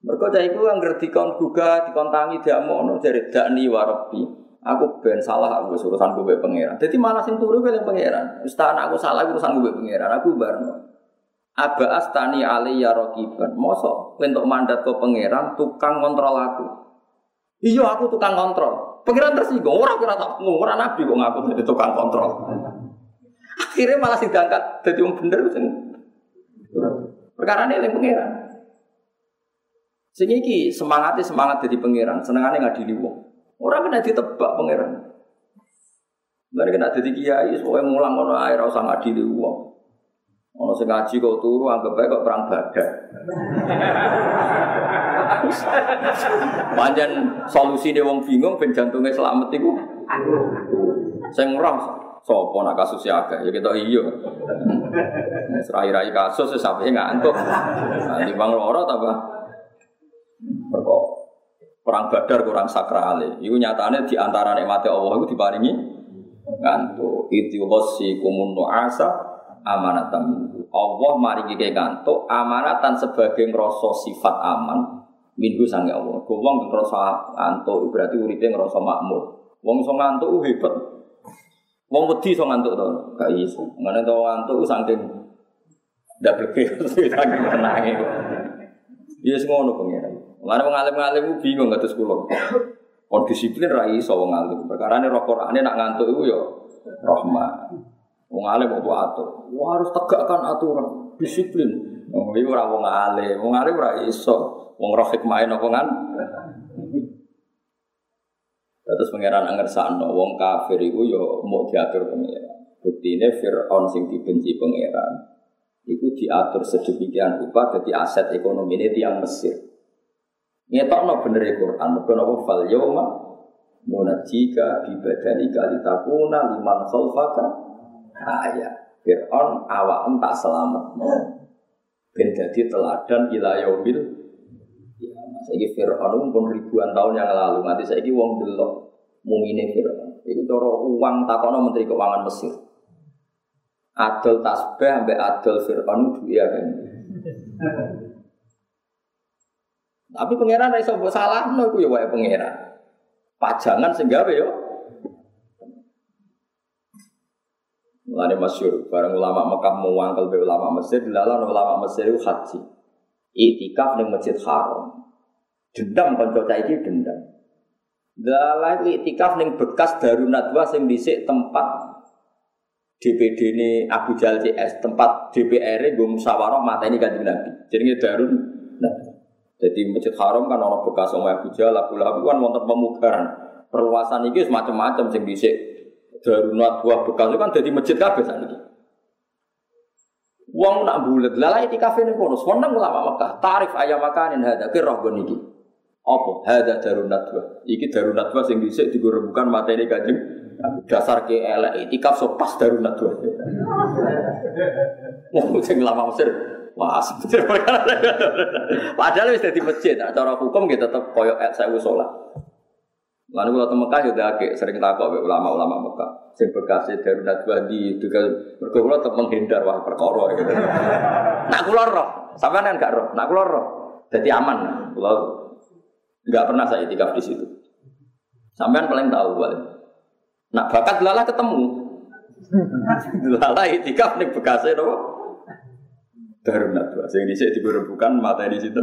Mergo cah iku angger dikon gugah, dikon tangi diamono jare dakni warebi. Aku ben salah aku urusan gue pangeran. Jadi malah sing turu gue pangeran. Ustaz aku salah urusan gue pangeran. Aku barno. Aba astani ali ya rokiban. Mosok untuk mandat ke pangeran tukang kontrol aku. Iya aku tukang kontrol. Pangeran tersinggung. Orang kira tak orang nabi kok ngaku jadi tukang kontrol. Akhirnya malah sing diangkat jadi yang bener sing perkara ini yang pangeran. Sing iki semangatnya semangat jadi pangeran, senengane ngadili wong. Orang kena ditebak pangeran. Mereka kena jadi kiai, soalnya mulang kono air, usah di uang. Ono sing ngaji kau turu anggap baik kok perang badak. Panjen solusi dia wong bingung ben selamat iku. Sing roh sapa nak kasus ya agak ya kita iya. Serai-rai kasus sampai ngantuk. Nanti bang loro ta, Pak? Perang Badar kurang sakral. Iku nyatane di antara nikmati Allah itu diparingi ngantuk. Itu hosi kumun nu'asa amanatan Allah mari kita ngantuk amanatan sebagai ngerasa sifat aman minggu sange Allah. Wong ngerasa ngantuk berarti uripe ngerasa makmur. Wong iso ngantuk hebat. Wong wedi iso ngantuk to, gak iso. Ngene to ngantuk saking ndak berke saking tenange. Iya ngono Mana mengalim-ngalim bingung nggak sekolah. On disiplin rai so wong alim. Ini roh Quran nak ngantuk itu yo rahmat. Wong alim mau atur. Wah harus tegakkan aturan, disiplin. Wong iki ora wong alim, wong alim ora iso. Wong roh hikmah napa kan? Terus pangeran angersakno wong kafir iku yo mau diatur pangeran. Buktine Fir'aun sing dibenci pangeran. Iku diatur sedemikian rupa jadi aset ekonomi ini tiang Mesir. No bener e Quran, mergo napa fal yauma nunajika bi badanika litakuna liman khalfaka ayat. Fir'aun awak tak selamat. Ben dadi teladan ila yaumil ya saiki Fir'aun pun ribuan tahun yang lalu nanti saiki wong delok mumine Fir'aun. Iku cara uang takono menteri keuangan Mesir. Adol tasbih ambek adol Fir'aun duwe kan. Tapi pangeran iso mbok salahno iku ya wae pangeran. Pajangan sing gawe yo. Mulane masyhur bareng ulama Mekah mewangkel be ulama Mesir dilalah ulama Mesir itu haji. Itikaf ning Masjid Haram. Dendam kanca iki dendam. Dalah itikaf ning bekas Darun Nadwa sing dhisik tempat DPD ini Abu Jal CS tempat DPR gue musyawarah mata ini kanjeng Nabi. Jadi Darun Nadwa. Jadi masjid haram kan orang bekas omah Abu Jahal, Abu Lahab kan wonten pemugaran. Perluasan ini semacam-macam sing dhisik darunat buah bekas itu kan jadi masjid kabeh saniki. Wong nak bulet, lah itikaf ini kono. Seneng ulama Mekah. Tarif ayam makanin hada ki roh iki. Apa? Hada darun nadwa. Iki darun nadwa sing dhisik digorebukan materi Kanjeng dasar ke elek itikaf so pas darun nadwa. Wong sing lama Mesir Wah, sebenarnya Padahal wis dadi masjid, nah, cara hukum kita tetap koyo saya sholat. Lalu kalau Mekah ya agak sering takut ulama-ulama Mekah. Sing bekas darurat wadi itu kan mergo tetep menghindar wah perkara gitu. Nak kula roh, sampean kan gak roh. Nak kula roh. Jadi aman. Kula enggak pernah saya itikaf di situ. Sampean paling tahu paling. Nak bakat lala ketemu. lala itikaf ning bekase napa? Darurat wa. Sing dhisik diburubukan mata di situ.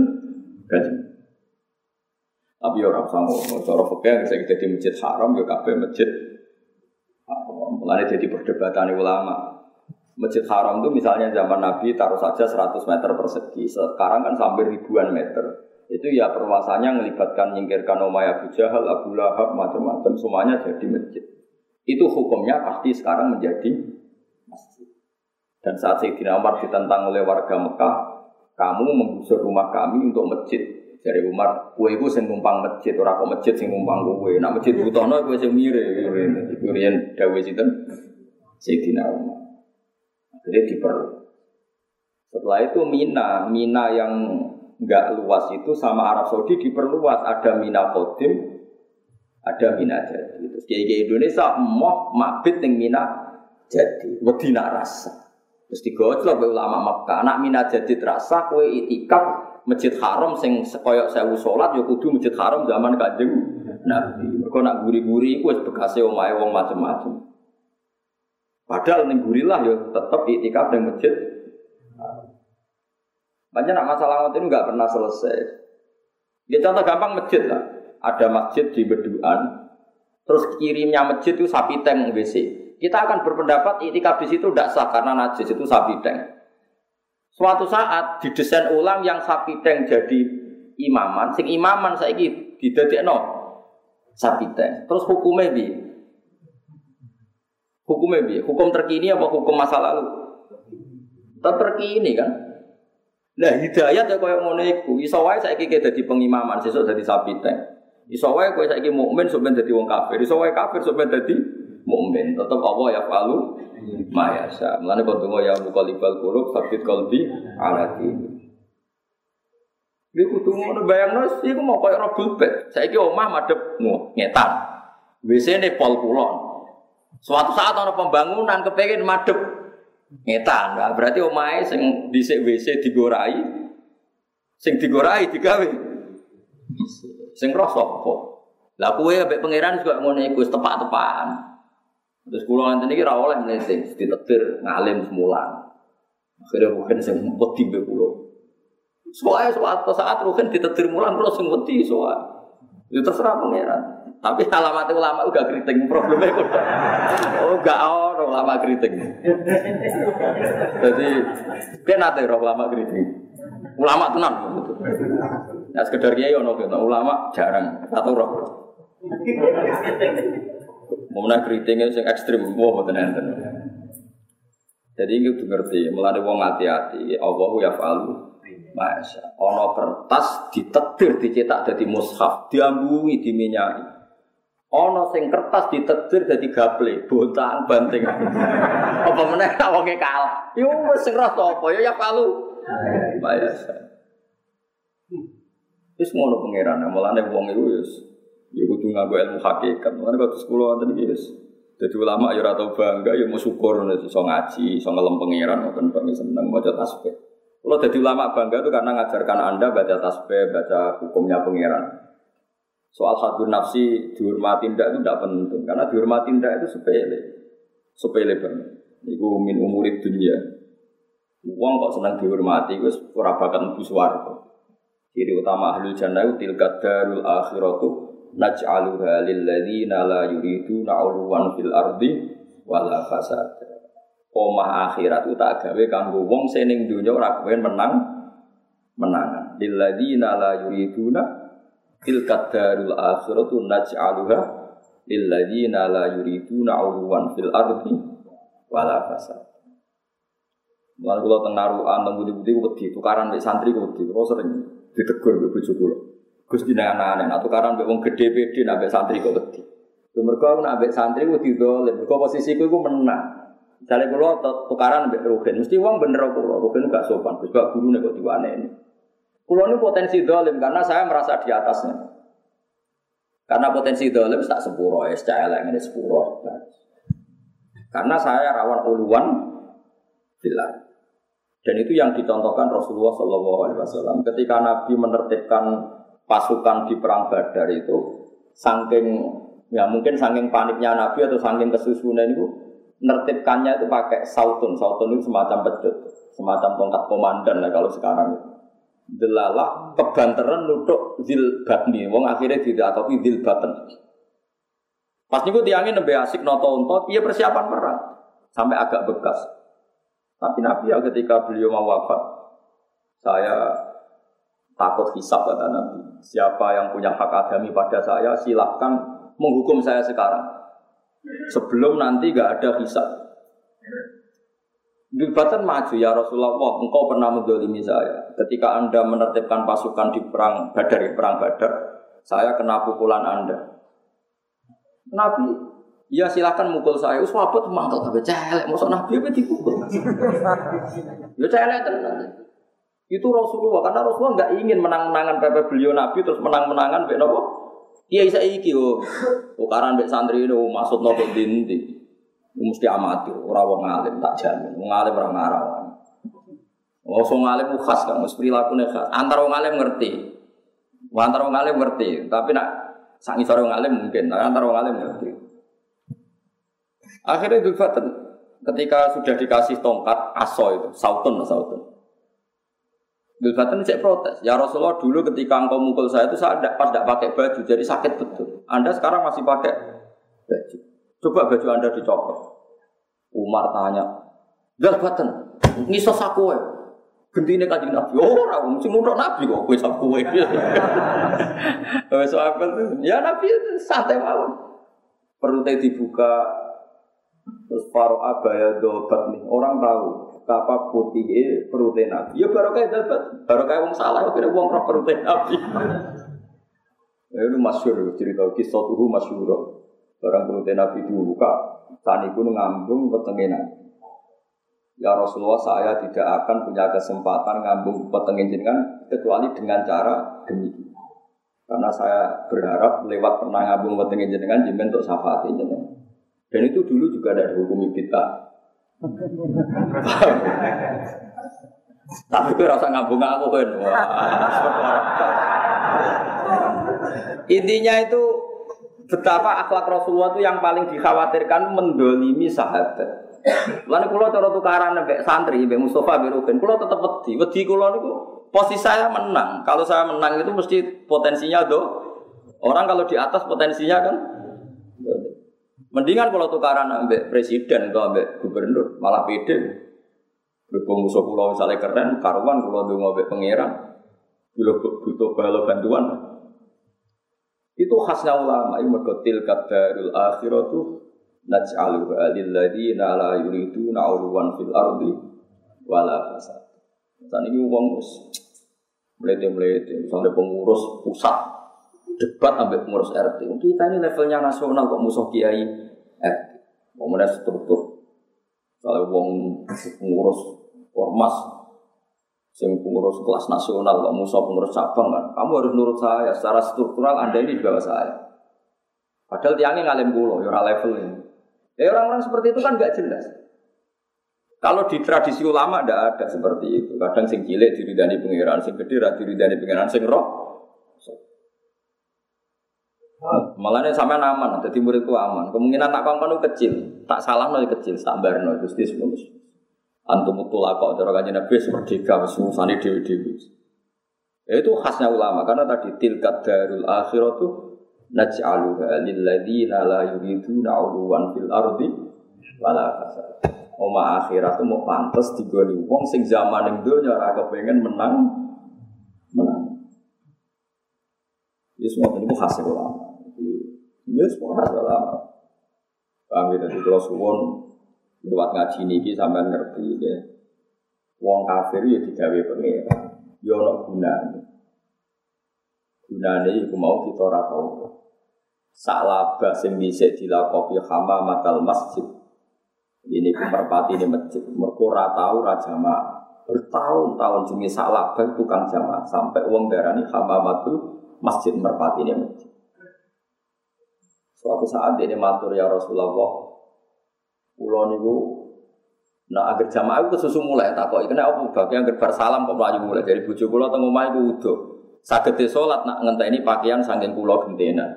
Kaji. Tapi orang sama cara fakir saya jadi masjid haram ya kafe masjid Mulai jadi perdebatan ulama. Masjid haram itu misalnya zaman Nabi taruh saja 100 meter persegi. Sekarang kan sampai ribuan meter. Itu ya perluasannya melibatkan nyingkirkan Umayyah Abu Jahal, Abu Lahab, macam-macam semuanya jadi masjid. Itu hukumnya pasti sekarang menjadi masjid. Dan saat Sayyidina Umar ditentang oleh warga Mekah, kamu menggusur rumah kami untuk masjid. Dari Umar, kue itu sing numpang masjid, ora kok masjid sing numpang kue. Nak masjid butono kue sing mire. Iku riyen dawuh sinten? Sayyidina Umar. Jadi diperlu. Setelah itu Mina, Mina yang enggak luas itu sama Arab Saudi diperluas. Ada Mina Kodim, ada Mina Jadi. Kayak Indonesia mau mabit yang Mina Jadi. Wedina rasa. Terus digojlok ulama Makkah. Anak Mina Jadi terasa kue itikaf masjid haram sing sekoyok sewu sholat ya kudu masjid haram zaman kanjeng Nabi. Mereka nak guri-guri itu bekasnya omae wong macem-macem. Padahal ning gurilah ya tetep itikaf ning masjid. Banyak nak masalah ngoten nggak pernah selesai. Ya contoh gampang masjid lah. Ada masjid di Beduan, terus kirimnya masjid itu sapi tank WC. Kita akan berpendapat itikaf di situ tidak sah karena najis itu sapi tank. Suatu saat didesain ulang yang sapi teng jadi imaman, sing imaman saya saiki no sapi teng. Terus hukumnya bi? Hukumnya bi? Hukum terkini apa hukum masa lalu? Terkini kan? Nah hidayat ya kaya ngono iku. Iso wae saiki dadi pengimaman, sesuk dadi sapi teng. Iso wae kowe saiki mukmin sok ben dadi wong kafir. Iso wae kafir sok ben mukmin. Tetap Allah ya falu mayasa. Kok donga ya muqallibal qulub sabit qalbi ala dini. Iku kudu ngono bayangno iku mau koyo robul bet. Saiki omah madhep ngetan. WC-ne pol kulon. Suatu saat ana pembangunan kepengin madhep ngetan. Nah, berarti omahe sing dhisik WC digorai sing digorai digawe sing roh sapa? Lah kowe ambek pangeran juga ngono iku tepak-tepakan. Terus pulau nanti ini kira oleh meleting, ditetir ngalim semula. Akhirnya mungkin saya wedi be pulau. Soalnya suatu saat mungkin ditetir mulan terus sing wedi soalnya. Itu terserah pangeran. Tapi alamat ulama juga keriting problemnya kok. Oh gak ono ulama keriting. Jadi dia roh ulama keriting. Ulama tenan gitu. Nah sekedar kiai ono ulama jarang atau roh. Mau keritingnya yang ekstrim, wah betul enten. Jadi ini tuh ngerti, melalui wong hati-hati, Allahu ya falu. Masya, ono kertas ditetir dicetak jadi mushaf, diambungi diminyai. Ono sing kertas ditetir jadi gaple, bontang banting. apa meneh wonge kalah. Yo wis sing rasa apa ya ya falu. Masya. Wis ngono pangeran, mulane wong iku wis Ya kudu nganggo ilmu hakikat. Mulane kok sekolah wonten iki wis jadi ulama ya ora bangga ya mau syukur iso ngaji, iso ngelem pangeran ngoten kok seneng maca tasbih. Kalau jadi ulama bangga itu karena ngajarkan Anda baca tasbih, baca hukumnya pangeran. Soal satu nafsi dihormati ndak itu tidak penting karena dihormati ndak itu sepele. Sepele banget. Iku min umurid dunia. Uang kok senang dihormati, wis ora bakal mlebu utama ahli jannah itu tilkat darul akhiratu naj'aluha lil ladzina la yuriduna 'uluwan fil ardi wala fasad. Omah akhirat itu tak gawe kanggo wong sing ning donya ora kepen menang menangan. Lil ladzina la yuriduna tilka darul akhiratu naj'aluha lil ladzina la yuriduna 'uluwan fil ardi wala fasad. Mulai kalau tenaruan, teng budi-budi wedi, tukaran santri wedi. Kalau sering ditegur bojo kula. Gus dina anak-anak, nah tukaran mbek wong gede pede nak santri kok wedi. Mergo nak mbek santri wedi dolen, mergo posisiku iku menang. Misalnya kula tukaran mbek Ruhin, mesti wong bener kula, Ruhin gak sopan, Gus gak guru kok diwaneni. Kula ini potensi dolim karena saya merasa di atasnya. Karena potensi dolim tak sepuro, ya, secara elek ini sepuro. Karena saya rawan uluan bilang. Dan itu yang dicontohkan Rasulullah Shallallahu Alaihi Wasallam ketika Nabi menertibkan pasukan di perang Badar itu, saking ya mungkin saking paniknya Nabi atau saking kesusunan itu, menertibkannya itu pakai sautun, sautun itu semacam pecut, semacam tongkat komandan lah kalau sekarang itu. Delalah kebanteran nuduk zil batni, wong akhirnya tidak atau zil baten. Pas niku tiangin lebih asik noto untot, iya persiapan perang sampai agak bekas. Tapi Nabi ya ketika beliau mau wafat, saya takut hisap kata Nabi. Siapa yang punya hak adami pada saya, silahkan menghukum saya sekarang. Sebelum nanti gak ada hisap. Dibatan maju ya Rasulullah, engkau pernah mendolimi saya. Ketika anda menertibkan pasukan di perang Badar, ya, perang Badar, saya kena pukulan anda. Nabi Ya silakan mukul saya. Us tuh mangkel tapi celek. Nabi apa dipukul? ya celek tenan. Itu Rasulullah karena Rasulullah nggak ingin menang-menangan pepe beliau Nabi terus menang-menangan be nopo. Iya isa iki oh. Tukaran be santri itu oh, maksud nopo dinti. Mesti amati ora wong alim tak jamin. Wong alim ora ngarawan. Oh, wong alim khas kan, mesti perilakunya khas. Antara wong alim ngerti. Antara wong alim ngerti, tapi nak sang isor wong alim mungkin, tapi antara wong alim ngerti. Akhirnya Fitri ketika sudah dikasih tongkat aso itu, sautun sautun. Fitri cek protes. Ya Rasulullah dulu ketika engkau mukul saya itu saya pas tidak pakai baju, jadi sakit betul. Anda sekarang masih pakai baju. Coba baju Anda dicopot. Umar tanya, Fitri, ngisos aku ya. Gentine kanjeng Nabi, oh ora mesti nuntut Nabi kok kowe sak kowe. Wes apa Ya Nabi santai mawon. Perutnya dibuka, Terus faro abaya dobat nih orang tahu kapa putih perutnya nabi. Ya baru kayak dapat, baru kayak wong salah, kira wong roh perutnya nabi. Ya itu masyur cerita kisah tuh masyur. Barang perutnya nabi dibuka, tani pun ngambung petengin nabi. Ya Rasulullah saya tidak akan punya kesempatan ngambung petengin jenengan kecuali dengan cara demikian. Karena saya berharap lewat pernah ngambung petengin jenengan jimen untuk syafaat jenengan. Dan itu dulu juga ada dihukumi kita. Tapi gue rasa ngabung aku kan. Intinya itu betapa akhlak Rasulullah itu yang paling dikhawatirkan mendolimi sahabat. Lalu kalau cara tukaran sampai santri, sampai Mustafa, sampai Ruben, kalau tetap wedi, wedi kalau itu posisi saya menang. Kalau saya menang itu mesti potensinya do. Orang kalau di atas potensinya kan Mendingan kalau tukaran ambek presiden atau ambek gubernur, malah pede. Berhubung musuh pulau misalnya keren, karuan kalau dulu ambek pangeran, butuh butuh balo bantuan. Itu khasnya ulama, ini mergotil kadarul akhiratu naj'alu alil ladina la yuridu na'uluwan fil ardi wala fasad. Saat ini uang melete-melete, misalnya pengurus pusat debat ambek pengurus RT. Kita ini levelnya nasional kok musuh kiai RT. Kemudian struktur. Kalau wong pengurus ormas, sing pengurus kelas nasional kok musuh pengurus cabang kan, kamu harus nurut saya. Secara struktural anda ini di bawah saya. Padahal tiangnya ngalim pulau, ya level ini. Ya orang-orang seperti itu kan nggak jelas. Kalau di tradisi ulama tidak ada seperti itu. Kadang sing cilik diridani pengiran, sing gede diridani pengiran, sing roh Malah sampai aman, jadi muridku aman. Kemungkinan tak kongkon kecil, tak salah nol kecil, sabar nol gusti sebelum Antum mutulah kok cara kanjeng Nabi merdeka wis dewi-dewi. Ya, itu khasnya ulama karena tadi tilkat darul akhiratu naj'aluha lil ladzina la yuriduna 'uluwan fil ardi wala fasad. Oma akhirat itu mau pantas digoni wong sing zaman ning donya ora kepengen menang menang. Ya semua ini khasnya ulama. Ya hal lama. Kami dari kalau suwon lewat ngaji niki sampai ngerti ya. Wong kafir ya digawe pengira. Ya ono gunane. Gunane iku mau kita ora tau. Salaba dhisik dilakopi matal masjid. Ini ku merpati ini masjid. Mergo ora tau ora jamaah. Bertahun-tahun jenis salaba tukang jamaah sampai wong darani hamamatul masjid merpati ini masjid. Suatu saat dia matur ya Rasulullah, Pulau niku Nah, agar jamaah itu susu mulai tak kok. Kena apa bagian agar salam kok melayu mulai dari bujuk pulau tengah omah itu udah. Sagete sholat nak ini pakaian sangking pulau gentena.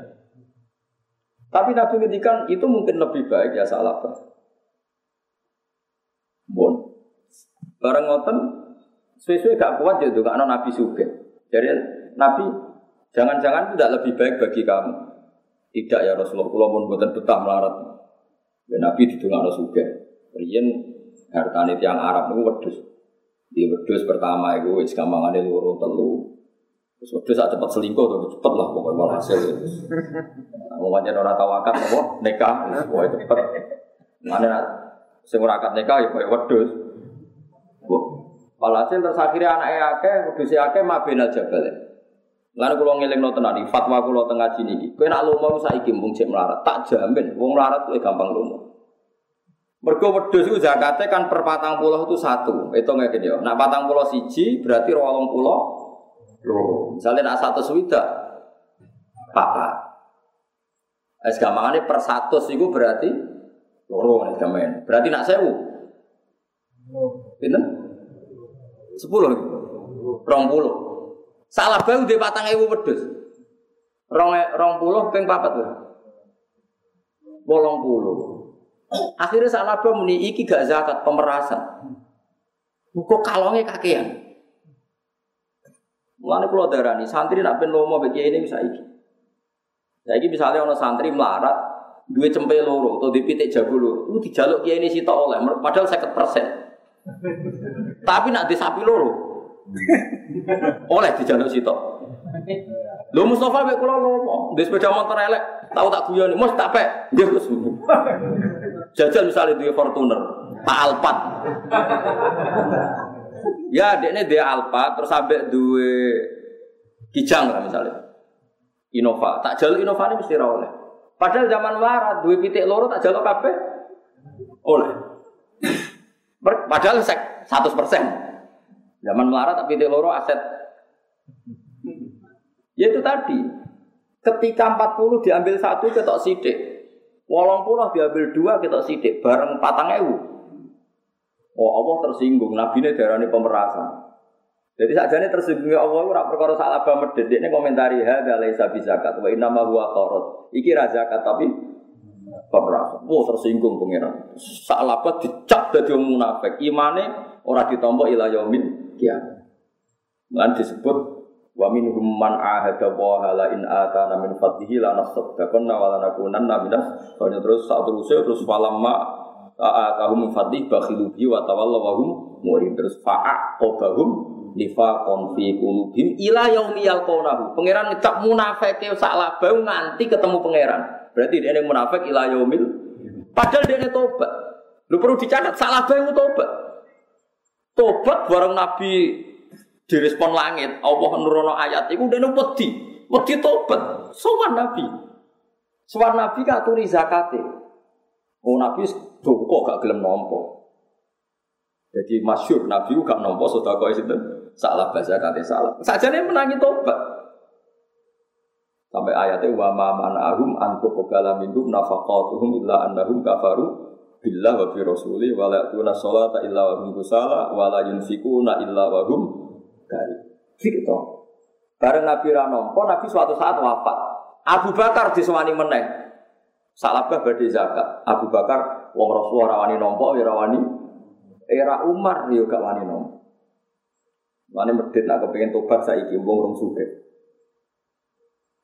Tapi Nabi ngedikan itu mungkin lebih baik ya salah Bon. Bareng ngoten sesuai gak kuat jadi gak Nabi suge. Jadi Nabi jangan-jangan tidak lebih baik bagi kamu. Tidak ya Rasulullah, kalau pun buatan betah melarat. Ya, Nabi didungakno suge. Rian hartane tiang Arab itu wedus. Di wedus pertama itu wis gampangane loro telu. Terus wedus sak cepet selingkuh tuh cepet lah pokoknya malah hasil. Mau pancen ora tau akad apa nikah wis cepet. Mana sing ora akad nikah ya koyo wedus. Walhasil terus akhirnya anaknya akeh, wedusnya akeh mabena jabal. Lalu kalau ngiling no tenan fatwa kalau tengah sini, kau nak lomo saiki mung cek melarat, tak jamin, wong melarat tuh gampang lomo. Mergo wedhus itu zakatnya kan per patang pulau itu satu. Itu nggak gini ya. Nak patang pulau siji berarti rolong pulau loro. Misalnya nak satu swida papa. Es gampangane per satu itu berarti loro nih gamen. Berarti nak sewu. Pinten? Sepuluh. Rong puluh. Salah bau di patang ewu wedhus. Rong rong puluh ping papat tuh. Bolong puluh. Akhirnya salah muni iki gak zakat pemerasan. Kok kalongnya kakean. Mulane kula darani santri nak ben lomo bagi ini bisa iki. Saiki misalnya ono santri melarat duit cempe loro atau dipitik jago loro, itu dijaluk kiai ini sita oleh padahal 50%. Tapi nak di sapi loro. Oleh dijaluk sita. Lho Mustafa mek kula lomo, di sepeda motor elek, tahu tak guyoni, mus tak pek. Nggih Gus. Jajal misalnya dia Fortuner, Pak Alpat. ya, ini dia Alpat, terus sampai dua Kijang lah misalnya. Innova, tak jalur Innova ini mesti oleh. Padahal zaman melarat, dua pitik loro tak jalur kafe oleh. Padahal sek 100 persen. Zaman melarat tapi pitik loro aset. Ya itu tadi, ketika 40 diambil satu ketok sidik, Wolong puluh diambil dua kita sidik bareng patang ewu. Oh Allah tersinggung, Nabi ini darah pemerasan. Jadi saja ini tersinggung ya Allah ora perkara salah dedek ini komentari hadza laisa bizakat wa inna ma huwa kharat. Iki ra zakat tapi pemerasan. Oh tersinggung pangeran. Salah dicap wong munafik. Imane ora ditampa ila yaumil kiamat. Lan disebut Wa minhum man ahada wa hala in atana min fadlihi la nasaddaqanna wa la minas soalnya terus saat terus terus falamma atahum min fadlihi bakhilu bi wa tawallaw wa hum murid terus fa'aqabahum nifaqan fi qulubihim ila yaumi yalqawnahu. Pangeran ngecap munafike salah bau nganti ketemu pangeran. Berarti dia yang munafik ila yaumil padahal dia tobat. Lu perlu dicatat salah bau tobat. Tobat bareng Nabi direspon langit, Allah nurono ayat itu udah wedi, wedi tobat, sowan Nabi. Sowan Nabi katuri zakate. Oh Nabi kok gak gelem nompo. Jadi masyur Nabi gak nompo sudah kau itu salah bahasa kata salah. Saja nih menangi tobat. Sampai ayatnya wa ma manahum antuk qabala minhum nafaqatuhum illa annahum kafaru billah wa bi rasuli wa la ya'tuna sholata illa wa hum kusala wa la yunfikuna illa wa hum dari. Gitu. Bareng Nabi Ranompo, Nabi suatu saat wafat. Abu Bakar disewani meneh. Salabah badhe zakat. Abu Bakar wong Rasulullah rawani nompo, ya rawani. Era Umar ya gak wani nompo. Mane medit nak kepengin tobat saiki wong rong suge.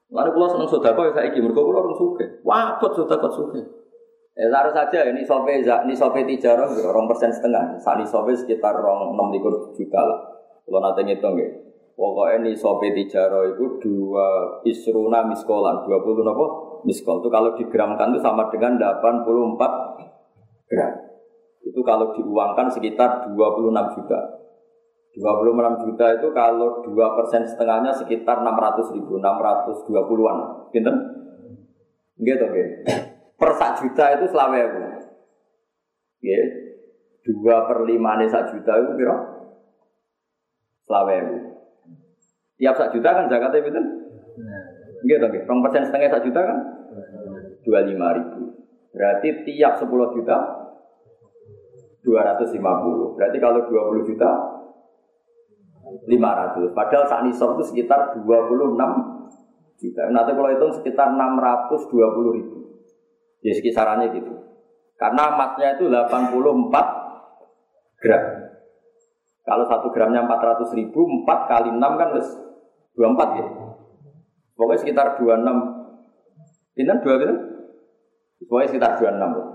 Lalu kalau seneng sodako ya saiki mergo kula rong suge. Wabot sodako suge. Eh taruh saja ini sope ini sope tijarah orang persen setengah. Saat ini sope sekitar orang enam juta lah. Kalau nanti ngitung ya. Pokoknya ini sopi tijaro itu dua isruna miskolan, dua puluh nopo miskol. Itu kalau digramkan itu sama dengan 84 gram. Itu kalau diuangkan sekitar 26 juta. 26 juta itu kalau 2 persen setengahnya sekitar 600 ribu, 620-an. Pinten? Gitu, oke. Per sak juta itu selawe aku. Ya, 2 per 5 nih sak juta itu kira selawe aku. Tiap sak juta kan zakatnya pinten? Gitu, oke. 2 persen setengah sak juta kan? 25 ribu. Berarti tiap 10 juta 250. Berarti kalau 20 juta 500. Padahal saat nisab itu sekitar 26 juta. Nanti kalau hitung sekitar 620 ribu. Ya sekisarannya gitu. Karena emasnya itu 84 gram. Kalau satu gramnya 400 ribu, 4 kali 6 kan harus 24 ya. Pokoknya sekitar 26. Ini 2 gitu? Pokoknya sekitar 26 lah.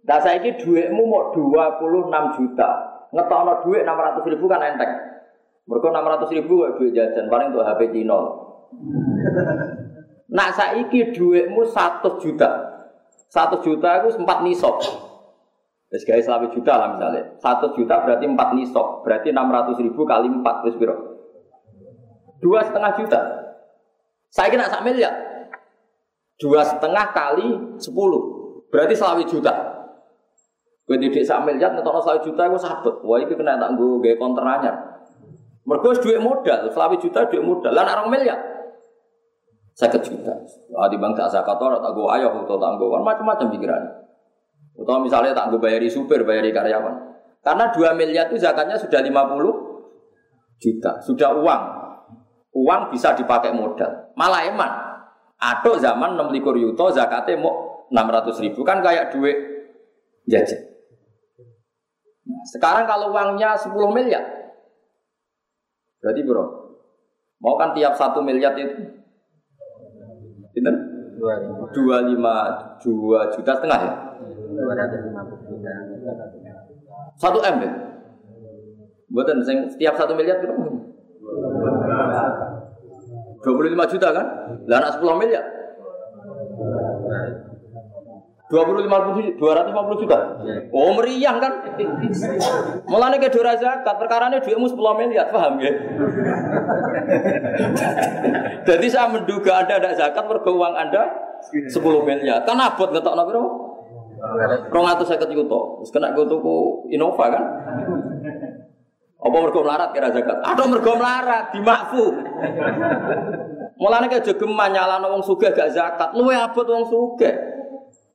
Nah saya ini duitmu mau 26 juta. Ngetokno duit 600 ribu kan enteng. Mereka 600 ribu gak duit jajan, paling untuk HP Cino. Nak saiki duitmu 100 juta. 100 juta itu 4 nisok. Terus guys, selama juta lah misalnya. 1 juta berarti 4 nisok. Berarti 600 ribu kali 4. Terus biro. Dua setengah juta. Saya kira sak miliar. Dua setengah kali 10. Berarti selama juta. Gue didik sak miliar, ngetok selama juta, gue sabet. Wah, itu kena tak gue gaya konter anyar. Mereka duit modal, selawi juta duit modal. Lah orang miliar. Sakit juta. Ah di bank tak zakat ora tak gue ayo atau tak gue macam-macam pikiran. Atau misalnya tak gue bayari supir, bayari karyawan. Karena 2 miliar itu zakatnya sudah 50 juta, sudah uang. Uang bisa dipakai modal. Malah eman. Atau zaman 6 likur yuto zakatnya mau 600 ribu kan kayak duit jajan. Nah, sekarang kalau uangnya 10 miliar, Berarti bro, mau kan tiap satu miliar itu? Dua lima dua juta setengah ya? Dua ratus lima puluh juta. Satu m ya? Buatan setiap satu miliar berapa? Dua puluh lima juta kan? Lah anak sepuluh miliar. Dua puluh lima puluh dua ratus lima puluh juta. Oh meriang kan? Mulanya ke dua zakat, perkara ini duitmu sepuluh miliar, paham ya? Jadi saya menduga anda ada zakat, mergo uang anda sepuluh miliar. Kan abot ngetok nabi Rong atau saya yuto, terus kena gue tuku Innova kan? Apa mergo melarat kira zakat? Ada mergo melarat, dimakfu. Mulanya ke jogeman nyala wong suge gak zakat, lu abot wong suge.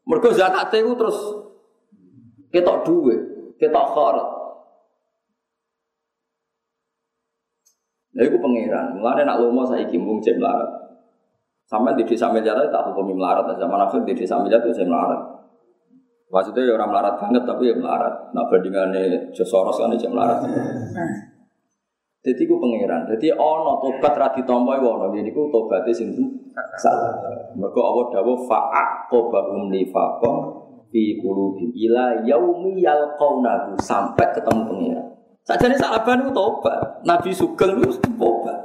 Mergo zakat itu terus ketok duit, ketok kharat. Nah, itu pangeran. Mulane nak lomo saya mung cek melarat. Sampai di desa miliar tak hukumi melarat. Zaman akhir di desa miliar itu saya melarat. Maksudnya ya orang melarat banget tapi ya melarat. Nah bandingannya Josoros kan ya melarat. Jadi ku pangeran. Jadi ono tobat radi tompo ono. Jadi ku tobatnya sing salah. Mergo Allah dawuh fa'aqobahum nifaqan fi qulubihim ila yaumi yalqaunahu sampai ketemu pangeran. Sajane salaban ku tobat. Nabi Sugeng itu tobat.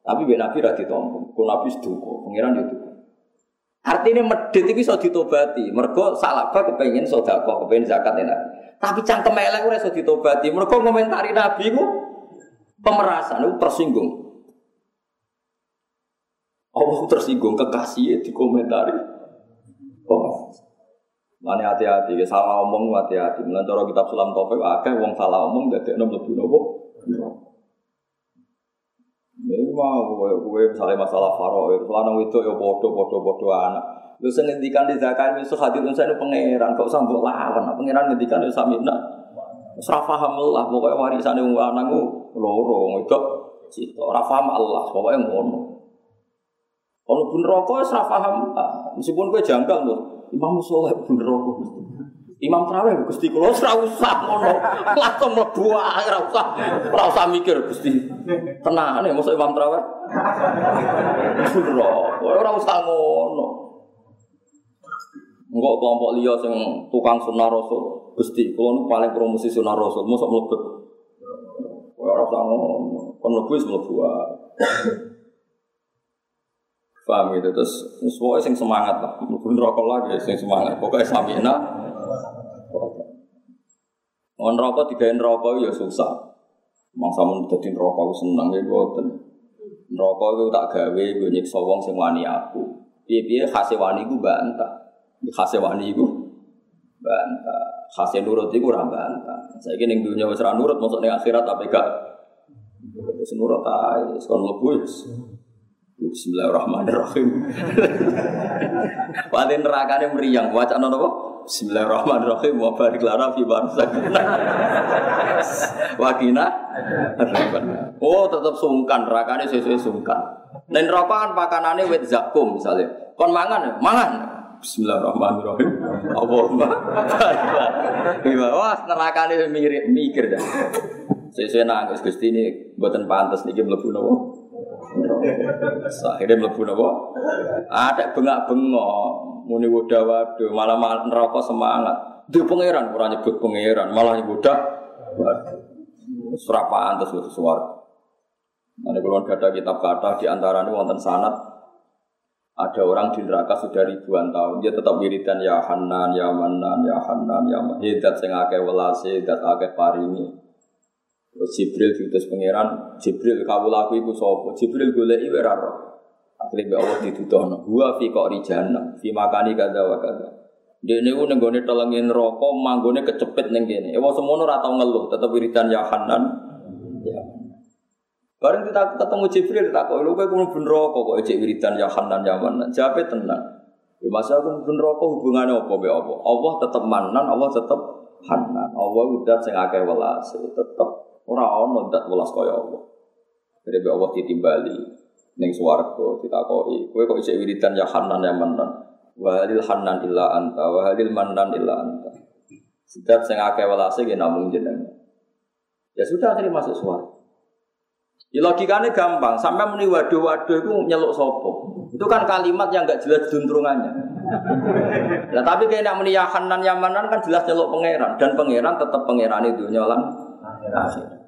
Tapi ben Nabi ra ditompo. Ku Nabi seduka, pangeran yo Artinya medit itu bisa ditobati. Mergo salaba kepengen sodako, kepengen zakat ya Nabi. Tapi cangkem elek ora iso ditobati. Mergo komentari Nabi ku pemerasan itu tersinggung. Allah tersinggung kekasih di komentari. Oh. Mana hati-hati, ya salah omong hati-hati. Melantar kitab sulam topik, akeh wong salah omong enam lebih nopo. Ini mau gue misalnya masalah faro, lanang itu ya bodoh bodoh bodoh anak. Lu sengendikan di zakat itu hadir saya itu pangeran, kok sambut lawan, pangeran ngendikan itu samina. Serah paham lah, pokoknya warisan yang anakku loro itu cita ora Allah pokoke ngono kalau pun rokok ora paham meskipun gue janggal loh Imam Soleh pun rokok Imam Terawih Gusti kula ora usah ngono. Langsung mlebu ora usah. Ora usah mikir Gusti. Tenane mosok Imam pun rokok ora usah ngono. Enggak kelompok liya sing tukang sunah rasul Gusti kula nu paling promosi sunah rasul mosok mlebet. Ora usah ngono. Kon mlebu wis mlebu Paham gitu terus semua sing semangat lah, mlebu rokok lagi sing semangat. Pokoknya samina. On rokok tiga rokok ya susah. Mangsa mun dadi aku seneng ya boten. Neraka iku tak gawe gue nyiksa wong sing wani aku. Piye-piye khase wani iku bantah. Khase wani iku bantah. Khase nurut iku ora bantah. Saiki ning dunya wis ora nurut, ning akhirat apa gak? Wis nurut kon mlebu Bismillahirrahmanirrahim. Wali nerakane meriang, wacana napa? Bismillahirrahmanirrahim wa barik lana fi barzakina. Wakina. Oh, tetap sungkan nerakane sesuai sungkan. Nen neraka kan pakanane wit zakum misalnya. Kon mangan, ya? mangan. Bismillahirrahmanirrahim. Allahumma. Wah, nerakane mikir mikir dah. Sesuai nangis Gusti ini buatan pantas niki mlebu napa? Akhirnya mlebu napa? Ada bengak-bengok, muni wadah waduh, malah neraka semangat. Di pangeran ora nyebut pangeran, malah nyebut waduh. Serapaan terus suara. Nanti kalau ada kitab kata di antara ini wonten sanat ada orang di neraka sudah ribuan tahun dia tetap wiridan ya Hanan ya Manan ya Hanan ya Manan hidat sing akeh welase hidat akeh paringi Jibril diutus pangeran, Jibril kau laku iku sapa? Jibril goleki ora roh. Akhire mbek Allah dituduhno, "Wa fi qari jahannam, fi makani kadza wa kadza." Dene ku ning gone telenge neraka, manggone kecepit ning kene. Ewa semono ora tau ngeluh, tetep wiridan ya Hanan. Ya. Bareng kita ketemu Jibril, kok lu kowe kudu ben neraka kok ejek wiridan ya Hanan ya Manan. Jawabe tenang. Ya masa aku ben neraka hubungane apa be apa? Allah tetep manan, Allah tetep Hanan. Allah udah sing akeh welase, tetep Ora ono dat welas kaya Allah. Jadi Allah ditimbali ning swarga ditakoki, kowe kok isih wiridan ya Hanan ya Manan. Wa halil Hanan illa anta wa halil Manan illa anta. Sedat sing akeh welase ge namung jenengan. Ya sudah akhirnya masuk swarga. Ya logikanya gampang, sampai muni waduh-waduh itu nyeluk sopo. Itu kan kalimat yang gak jelas duntrungannya. Nah tapi kayak nak muni ya Hanan ya Manan kan jelas nyeluk pangeran dan pangeran tetap pangeran itu nyolang akhirat.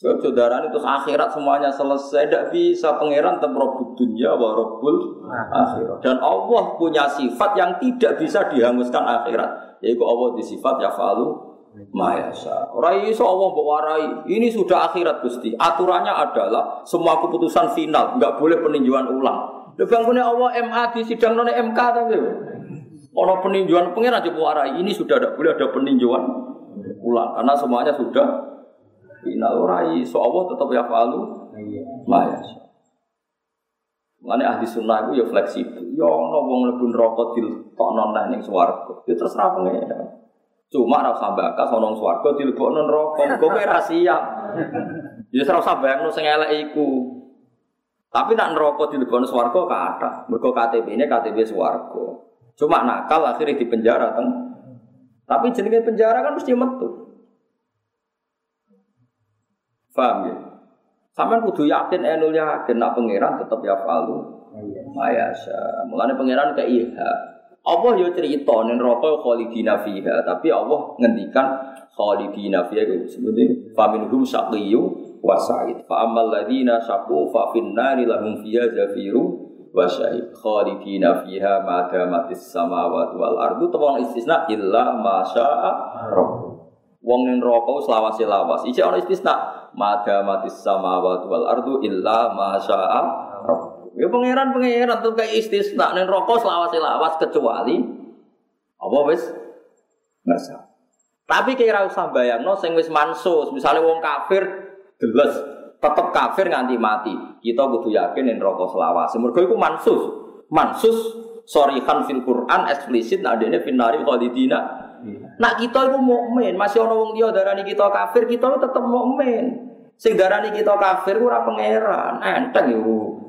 Sebab saudara itu akhirat semuanya selesai, tidak bisa pangeran tetap robul dunia wa akhirat. Dan Allah punya sifat yang tidak bisa dihanguskan akhirat, yaitu Allah di sifat ya falu mayasa. Rai iso Allah warai. Ini sudah akhirat gusti. Aturannya adalah semua keputusan final, nggak boleh peninjauan ulang. Lebang punya Allah MA di sidang non MK tapi. Kalau peninjauan pangeran warai. Ini sudah tidak boleh ada peninjauan ulang karena semuanya sudah Final rai, so Allah tetap ya falu. Maya. Mengenai ahli sunnah itu ya fleksibel. Ya ono wong lebu neraka dilebokno nang ning swarga. Ya terserah pengen. Cuma ora usah bakas ono swarga dilebokno neraka. Kok kowe ra siap. Ya ora usah bayangno sing elek iku. Tapi nak neraka dilebokno swarga kathah. Mergo KTP-ne KTP swarga. Cuma nakal akhirnya di penjara teng. Tapi jenenge penjara kan mesti metu. Paham ya? Sampai kudu yakin enul yakin nak pangeran tetap ya falu. Mayasa. Mulane pangeran ke iha. Allah yo cerita ning neraka khalidina fiha, tapi Allah ngendikan khalidina fiha itu sebenarnya faminhum syaqiyu wa sa'id. Fa ammal ladina syaqu fa fin nari lahum fiha zafiru wa syahid. Khalidina fiha ma damatis samawati wal ardu tawang istisna illa ma syaa rabb. Wong ning neraka selawase lawas. Iki ana istisna mada mati sama wal ardu illa masya'a Ya pangeran pangeran tuh kayak istisna nen rokok selawas selawas kecuali apa wis ngerasa. Tapi kira usah bayangno sing wis mansus, misalnya wong kafir jelas tetep kafir nganti mati. Kita kudu yakin nen rokok selawas. Mergo iku mansus. Mansus sorihan fil Quran eksplisit adene finari khalidina Nak kita itu mukmin, masih ono wong dia darani kita kafir, kita tetap mukmin. Sing darani kita kafir ora pangeran, enteng yo.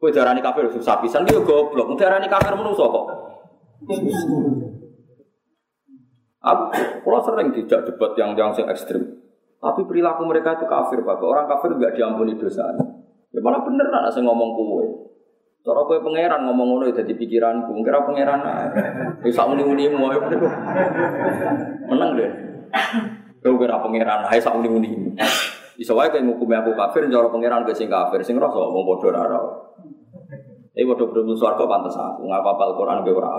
Kowe darani kafir susah pisan yo goblok. Darani kafir menungso kok. Aku sering tidak debat yang yang ekstrim. Tapi perilaku mereka itu kafir, Bapak. Orang kafir enggak diampuni dosanya. Ya malah bener lah saya ngomong kowe. Cara kowe pangeran ngomong ngono ya dadi pikiranku, kira pangeran ae. Wis sak muni-munimu ayo Menang deh. Kowe kira pangeran ae sak muni-munimu. Iso wae ngukumi aku kafir cara pangeran kowe sing kafir, sing rasa padha ora ora. Tapi waktu belum suarga pantas aku ngapa apal Quran be ora.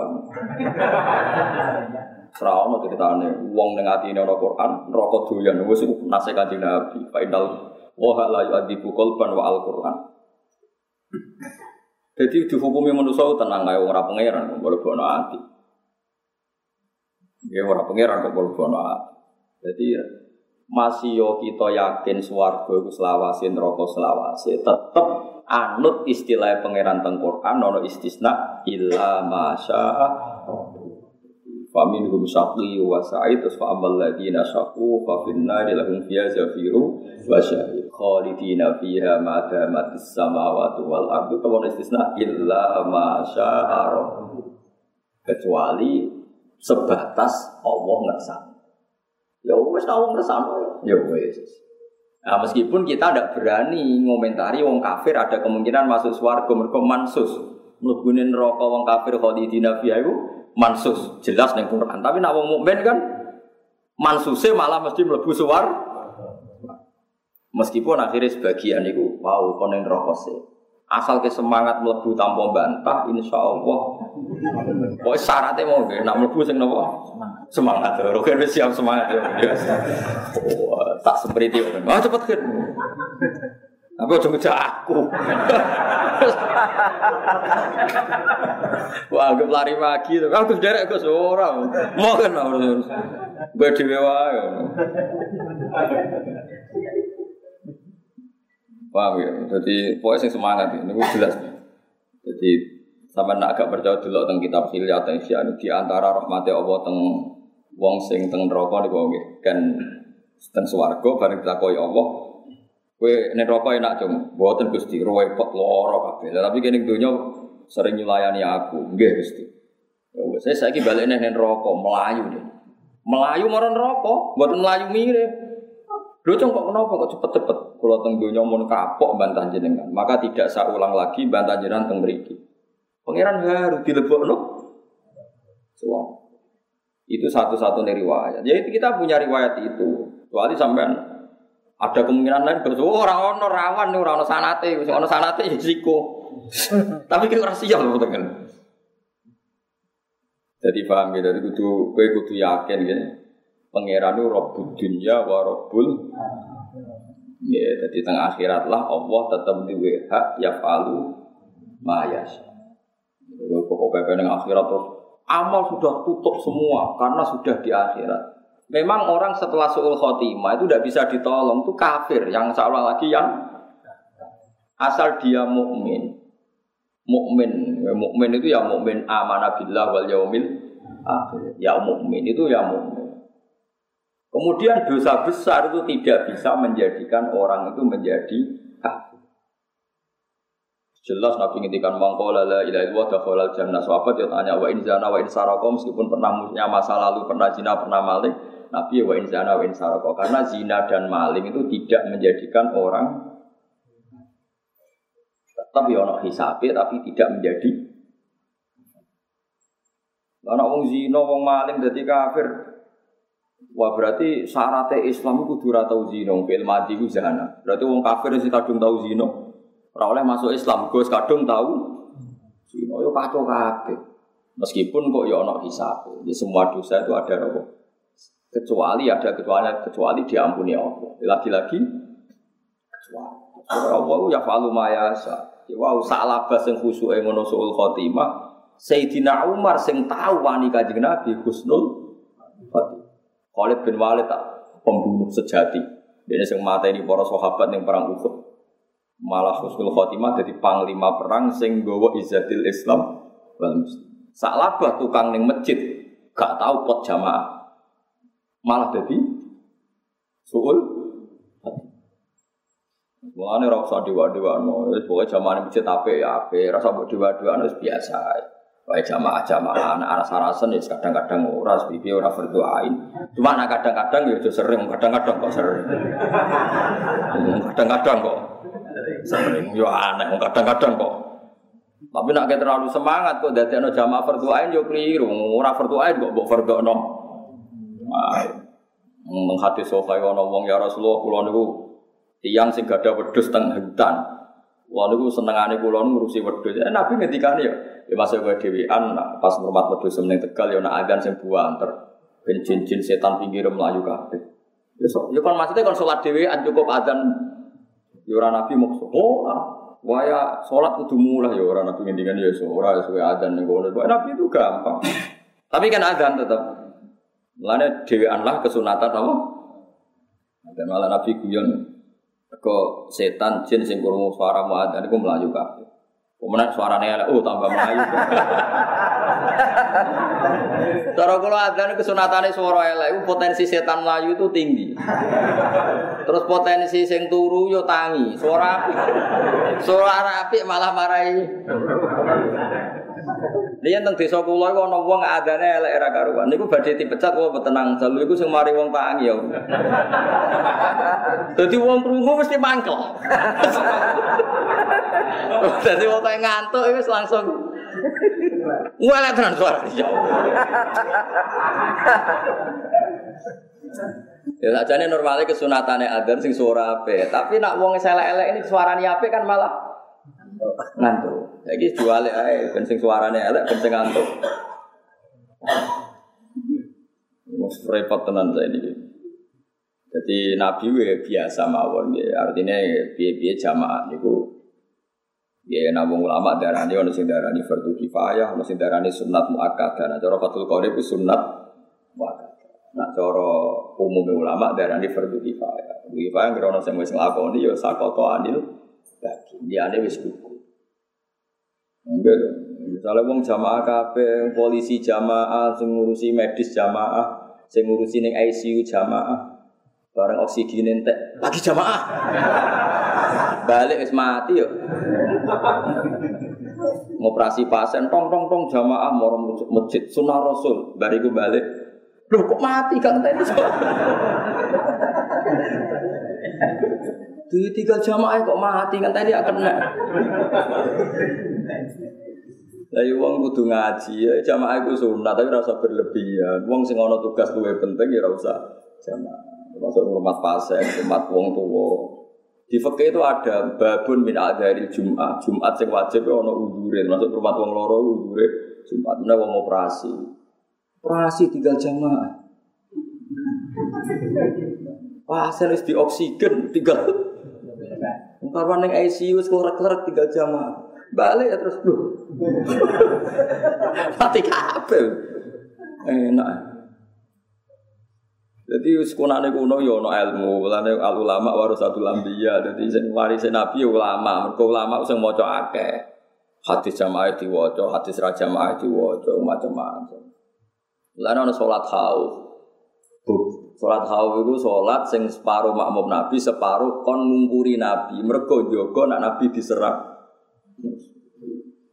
Serawono ceritane wong ning atine ana Quran, neraka doyan wis nase Kanjeng Nabi. Fa innal wa la yu'adibu qalban wa al-Quran. Jadi dihukumi manusia tenang ae ora pangeran kok bono ati. Ya ora pangeran kok bono ati. Jadi masih yo kita yakin swarga iku selawase neraka selawase tetep anut istilah pangeran teng Quran istisna illa masya Famin hum syaqi wa sa'id fa amal ladina syaqu fa finna lahum fiha zafiru wa syahid khalidina fiha ma damatis samawati wal ardu tawon istisna illa ma syaa kecuali sebatas Allah ngersani. Ya wis tau ngersani ya wis. Nah, meskipun kita tidak berani ngomentari wong kafir ada kemungkinan masuk swarga mergo mansus. Mlebune neraka wong kafir khalidina fiha iku mansus jelas ning Quran. Tapi nak wong mukmin kan mansuse malah mesti mlebu suwar. Meskipun akhirnya sebagian itu wow konen rokok sih. Asal ke semangat melebu tanpa bantah, insya Allah. Pokoknya syaratnya mau gak, nak melebu sing nopo semangat. Roker siap semangat ya. Oh, tak seperti itu. Ah cepet kan. Tapi ngejak aku. Wah, anggap lari pagi tuh. Aku derek ke seorang. Mau kan harus. Gue dhewe wae. Paham ya? Jadi pokoknya sing semangat ini jelas. Jadi sama nak agak percaya dulu tentang kitab hilya atau isya di antara rahmati Allah teng wong sing teng neraka niku nggih kan teng swarga bareng ditakoki Allah nek neraka enak cung. Mboten Gusti. Repot lara kabeh. Tapi kene donya sering nyulayani aku. Nggih Gusti. Ya saya saiki balik nek neraka melayu deh. Melayu marang neraka mboten melayu mirip. Lho kok kenapa kok cepet-cepet? Kalau teng donya mun kapok bantah jenengan. Maka tidak saya ulang lagi bantah jenengan teng mriki. Pangeran harus dilebokno. Suara. Itu satu-satunya riwayat. Jadi kita punya riwayat itu. Kecuali sampean ada kemungkinan lain betul oh, orang ono rawan nih orang ono sanate, ono sanate ya siko. Tapi kita siap loh kan. Jadi paham ya, jadi kudu kue kudu yakin ya. Pangeran itu Rabbul dunia wa Ya, jadi tengah akhirat lah Allah tetap di hak ya falu mayas. Pokok pepe yang akhirat terus amal sudah tutup semua karena sudah di akhirat. Memang orang setelah suul khotimah itu tidak bisa ditolong, itu kafir yang seolah lagi yang asal dia mukmin. Mukmin, mukmin itu ya mukmin amanah billah wal yaumil akhir. Ya mukmin itu ya mukmin. Kemudian dosa besar itu tidak bisa menjadikan orang itu menjadi kafir. Jelas Nabi ngintikan mangkola la ilaha illallah dakhalal jannah. Sahabat ya tanya wa in zana wa in meskipun pernah punya masa lalu, pernah zina, pernah maling, Nabi ya wa in zana wa in saraka. Karena zina dan maling itu tidak menjadikan orang tetap ya ono hisabe tapi tidak menjadi Karena wong zina, wong maling dadi kafir. Wah berarti syaratnya Islam kudu tau zina, fil mati ku zina. Berarti wong kafir sing kadung tau zina. Ora oleh masuk Islam, Gus kadung tahu. Sino yo kacau kabeh. Meskipun kok yo ana hisab. Ya semua dosa itu ada apa? Kecuali ada kecuali kecuali diampuni Allah. Lagi-lagi kecuali. Allah ya falu mayasa. Ya wow salah sing khusyuke ngono suul khotimah. Sayyidina Umar sing tahu wani Kanjeng Nabi husnul. Khalid bin Walid tak pembunuh sejati. Dia sing ini para sahabat yang perang Uhud malah husnul khotimah jadi panglima perang sing gowo izzatil Islam wal muslim. Tukang ning masjid gak tahu pot jamaah. Malah jadi suul Mulane ora usah dewa-dewano, wis pokoke jamaah masjid apik ya apik, rasa mbok dewa-dewano wis biasa. Wae jamaah-jamaah anak aras-arasen ya kadang-kadang ora pipi ora berdoain. Cuma anak kadang-kadang ya sering, kadang-kadang kok sering. Kadang-kadang kok Sering yo aneh kadang-kadang kok. Tapi nak terlalu semangat kok dadi ana jamaah fardhu ain yo keliru. Ora fardhu ain kok mbok fardhono. Nang hati sofa ana wong ya Rasulullah kula niku tiyang sing gadah wedhus teng hutan. Wah niku senengane kula ngurusi wedhus. Ya, Nabi ngendikane ya, ya masuk dhewean nah, pas ngurmat wedhus meneng Tegal ya nak adzan sing buanter. Ben jin-jin setan pinggir melayu kabeh. Ya so, ya kan maksudnya kan salat dhewean cukup adzan ya ora Nabi maksud. Oh, waya salat kudu mulai ya ora Nabi ngendikan ya so ora suwe adzan ning kono. Nabi itu gampang. Tapi kan adzan tetap. Mulane dhewean lah kesunatan apa? Dan malah Nabi guyon Kok setan jin sing krungu suara muadzin iku mlayu kabeh. Kemudian suaranya elek, oh tambah melayu. Cara kula adzan kesunatane suara elek, potensi setan melayu itu tinggi. Terus potensi sing turu yo tangi, suara api. Suara api malah marahi. Dia tentang desa kula iku ana wong adane elek era karuan. Niku badhe dipecat kok tenang jalu iku sing mari wong tangi ya. Dadi wong krungu mesti mangkel. Dadi wong kaya ngantuk wis langsung Wala tenan suara. Ya sajane normalnya kesunatane adzan sing suara ape, tapi nak wong elek-elek ini suarane ape kan malah ngantuk. Lagi jual ae ben sing suarane elek ngantuk. Mus repot tenan ini. Jadi Nabi we biasa mawon ya. Artinya piye-piye jamaah niku ya nabung ulama darani ono sing darani fardu kifayah, ono sing darani sunat muakkadah. Nah cara Fathul Qadir itu sunat muakkadah. Nah cara umum ulama darani fardu kifayah. Fardu kifayah kira ono sing wis nglakoni ya sakoto anil bagi. Liyane wis kuku. Enggak. Misalnya wong jamaah kabeh, polisi jamaah, sing ngurusi medis jamaah, sing ngurusi ning ICU jamaah. Bareng oksigen entek, lagi jamaah. Balik wis mati yo. Ngoperasi pasien tong tong tong jamaah moro masjid sunah rasul, bariku balik. Loh kok mati kan tadi? Di tiga jamaah kok mati kan tadi akan kena. Lah wong kudu ngaji ya jamaah iku sunat tapi rasa berlebihan. Wong sing ana tugas luwih penting ya ora usah jamaah. Masuk rumah pasien, rumah wong tua. Di fikih itu ada babun min dari Jumat. Jumat sing wajib ana udhure, masuk rumah wong loro udhure Jumat menawa wong operasi. Operasi tinggal jamaah. Pasien wis di oksigen tinggal Karwan yang ICU sekolah-kelar tiga jam balik ya terus lu mati kabel enak jadi sekunane kuno yo no ilmu, mulane al ulama satu lambiya. Jadi sing waris nabi yo ulama, mergo ulama sing maca akeh. Hadis jamaah diwaca, hadis ra jamaah diwaca, macam-macam. Lan ana salat khauf. Sholat hawa itu sholat sing separuh makmum Nabi, separuh kon ngumpuri Nabi. Mergo jogo nak Nabi diserang.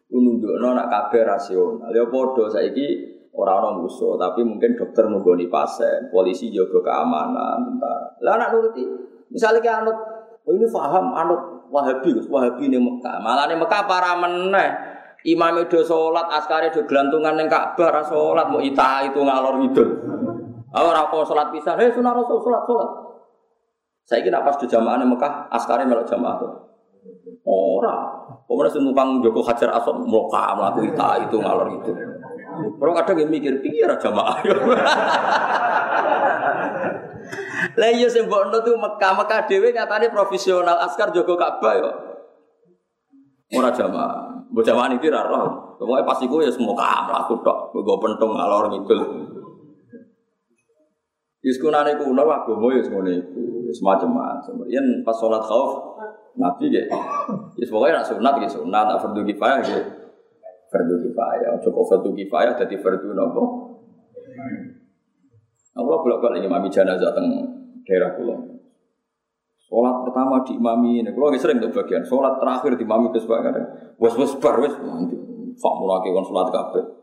Nunjukno nak kabeh rasional. Ya padha saiki ora ana musuh, tapi mungkin dokter nunggoni pasien, polisi jaga keamanan, tentara. Lah nak nuruti, misalnya kayak anut, oh ini paham anut Wahabi, Wahabi ini Mekah. Malah ini Mekah para meneh. Imam itu sholat, askari itu gelantungan yang Ka'bah, sholat mau ita itu ngalor itu. Ora kok salat pisan, hei sunah Rasul salat salat. Saiki nak pas di jamaah Mekah, askare melok jamaah tuh. Ora. Pemenang sing numpang Joko Hajar Aswad mloka mlaku ita itu ngalor itu. Orang kadang yang mikir pikir jamaah. Lah iya sing mbokno tuh Mekah, Mekah dhewe nyatane profesional askar Joko Ka'bah yo. Ora jamaah. Mbok jamaah iki ra roh. Pokoke pas iku ya semua mlaku tok, nggo pentung ngalor ngidul. Yus kunane kuno agama ya semuanya itu semacam-macam. Yen pas sholat khauf Nabi ya. Yus pokoknya nak sunat ya sunat, nak fardu kifayah ya. Fardu kifayah. Cukup fardu kifayah jadi fardu nopo. Allah bolak balik imami jenazah teng daerah pulau. Sholat pertama di imami ini, kalau sering tuh bagian. Sholat terakhir di imami terus kadang. Wes wes bar wes nanti. Fak mulai kon sholat kabeh.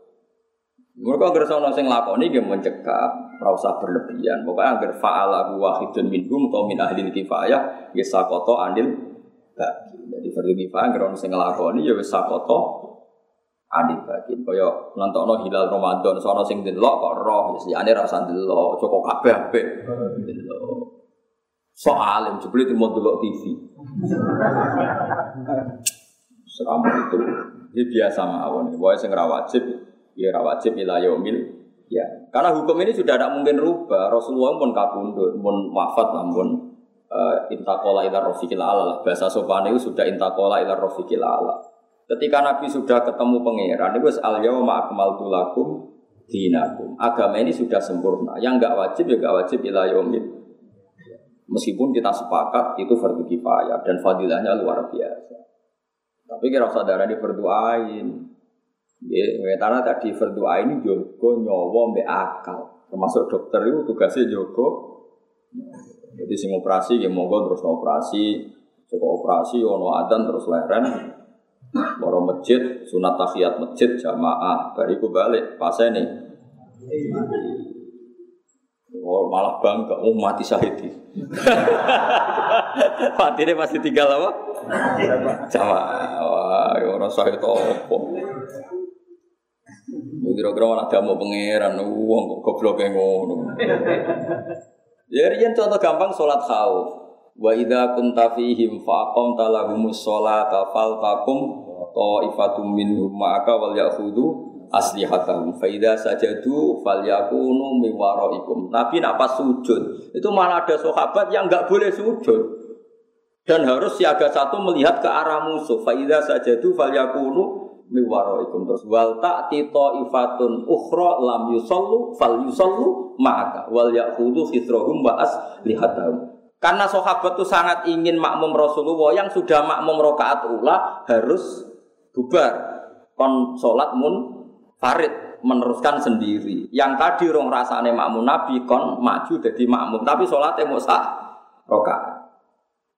Mereka agar sono sing lakoni dia mencekap, rasa berlebihan. Pokoknya agar faala wahidun minhum atau min ahli kifayah, ya sakoto andil bagi. Jadi fardu kifayah agar sing lakoni ya sakoto andil bagi. Kaya nontono hilal Ramadan, sono sing delok kok roh, ya ane rasa delok, cukup kabeh ape. Delok. So alim, jebule mau delok TV. Selama itu ini biasa mawon. Pokoknya sing ra wajib, ya ra wajib ila yaumil ya. Karena hukum ini sudah tidak mungkin rubah. Rasulullah pun kabundut, pun wafat pun uh, intakola ila rofiqil ala lah. Bahasa sopan itu sudah intakola ila rofiqil ala. Ketika Nabi sudah ketemu pangeran, itu al yauma akmaltu lakum dinakum. Agama ini sudah sempurna. Yang enggak wajib ya enggak wajib ila yaumil. Meskipun kita sepakat itu fardu kifayah dan fadilahnya luar biasa. Tapi kira saudara di berdoain. Ya, karena tadi berdoa ini jogo nyowo mbek akal. Termasuk dokter itu tugasnya jogo. Jadi sing operasi ya monggo terus operasi. Cukup operasi ono adan terus leren. Loro masjid, sunat tahiyat masjid jamaah. Bariku balik pas ini. Oh, malah bangga, oh mati syahid. mati ini pasti tinggal apa? Sama, wah, orang syahid apa? Kira-kira malah mau pangeran, uang kok goblok yang ngono. Ya riyen contoh gampang sholat khauf. Wa idza kunta fihim fa aqamta lahumus sholata faltakum ta'ifatum minhum ma'aka wal ya'khudhu aslihatahum faida sajadu falyakunu miwaraikum. Nabi nak pas sujud itu malah ada sahabat yang nggak boleh sujud dan harus siaga satu melihat ke arah musuh. Faida sajadu falyakunu miwaraikum terus wal ta'ti ifatun ukhra lam yusallu fal yusallu maka wal ya'khudhu khitrahum wa aslihatahum. Karena sahabat itu sangat ingin makmum Rasulullah yang sudah makmum rokaat ula harus bubar kon salat mun Farid meneruskan sendiri. Yang tadi rong rasane makmum Nabi kon maju jadi makmum, tapi sholatnya mau sak roka.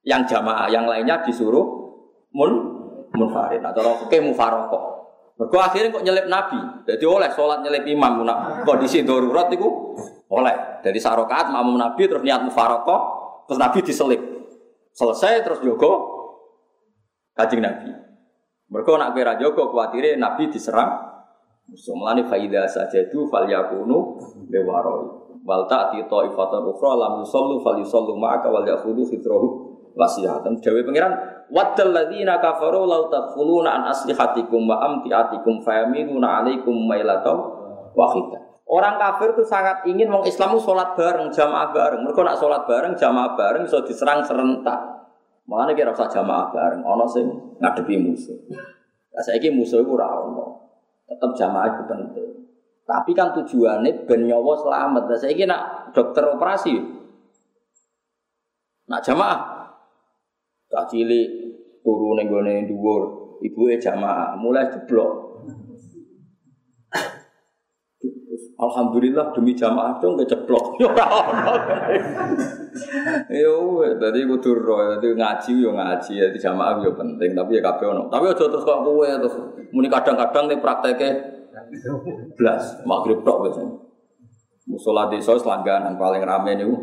Yang jamaah yang lainnya disuruh mun munfarid nah, oke mufaroko. Mergo akhirnya kok nyelip Nabi. Jadi oleh sholat nyelip imam nak kondisi darurat itu oleh. Jadi sarokat makmum Nabi terus niat mufaroko terus Nabi diselip. Selesai terus jogo kajing Nabi. Mereka nak kira jogo khawatirnya Nabi diserang So melani faida saja itu fal yakunu bewaroi. Wal ta'ti ta'ifatan ukhra lam yusallu fal yusallu ma'aka wal fitrahu wasiyatan. Dewi pangeran waddal ladzina kafaru law tadkhuluna an aslihatikum wa amtiatikum fayamiluna alaikum mailatan wahida. Orang kafir itu sangat ingin wong Islam sholat bareng, jamaah bareng. Mereka nak sholat bareng, jamaah bareng, so diserang serentak. Makanya kira usah jamaah bareng, ono sing ngadepi musuh. Nah, saya musuh itu rawon tetap jamaah itu penting. Tapi kan tujuannya ben nyawa selamat. Nah, saya nak dokter operasi. Nak jamaah. Tak cilik turu ning gone dhuwur, ibuke jamaah, mulai jeblok. Alhamdulillah demi jamaah dong keceplok. Yo, tadi kudu ro, tadi ngaji yo ngaji, jadi jamaah yo penting, tapi ya kabeh ono. Tapi aja terus kok kowe terus muni kadang-kadang nih prakteknya blas maghrib tok wis. Musola desa selangganan paling rame niku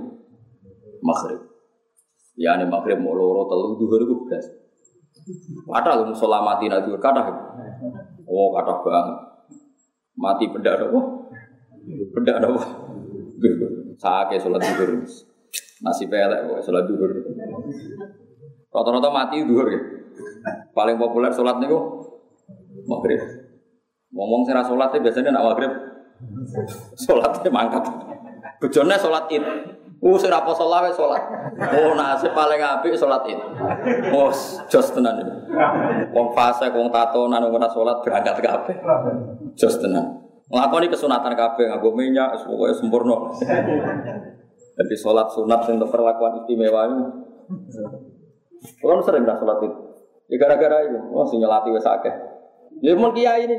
maghrib. Ya nih maghrib mau loro telu duhur iku blas. Kata lu musola mati duhur kata. Oh kata banget. Mati benda apa? Beda ada apa? Sake sholat duhur. Masih pelek kok sholat duhur. Rata-rata mati duhur ya. Paling populer sholat nih kok maghrib. Ngomong sih sholat biasanya nak maghrib. Sholatnya mangkat. Bejone sholat id. Uh, sing ra poso lawe salat. Oh, nasib paling apik salat id. Oh, jos tenan iki. Wong fase, wong tatonan, wong ora salat berangkat kabeh. Jos tenan. Ngelakoni kesunatan kabeh nganggo minyak pokoknya sempurna. Jadi sholat sunat untuk perlakuan istimewa ini. Kalau sering dah sholat itu. Ya gara-gara itu, oh si nyelati wes akeh. Ya mun kiai ini.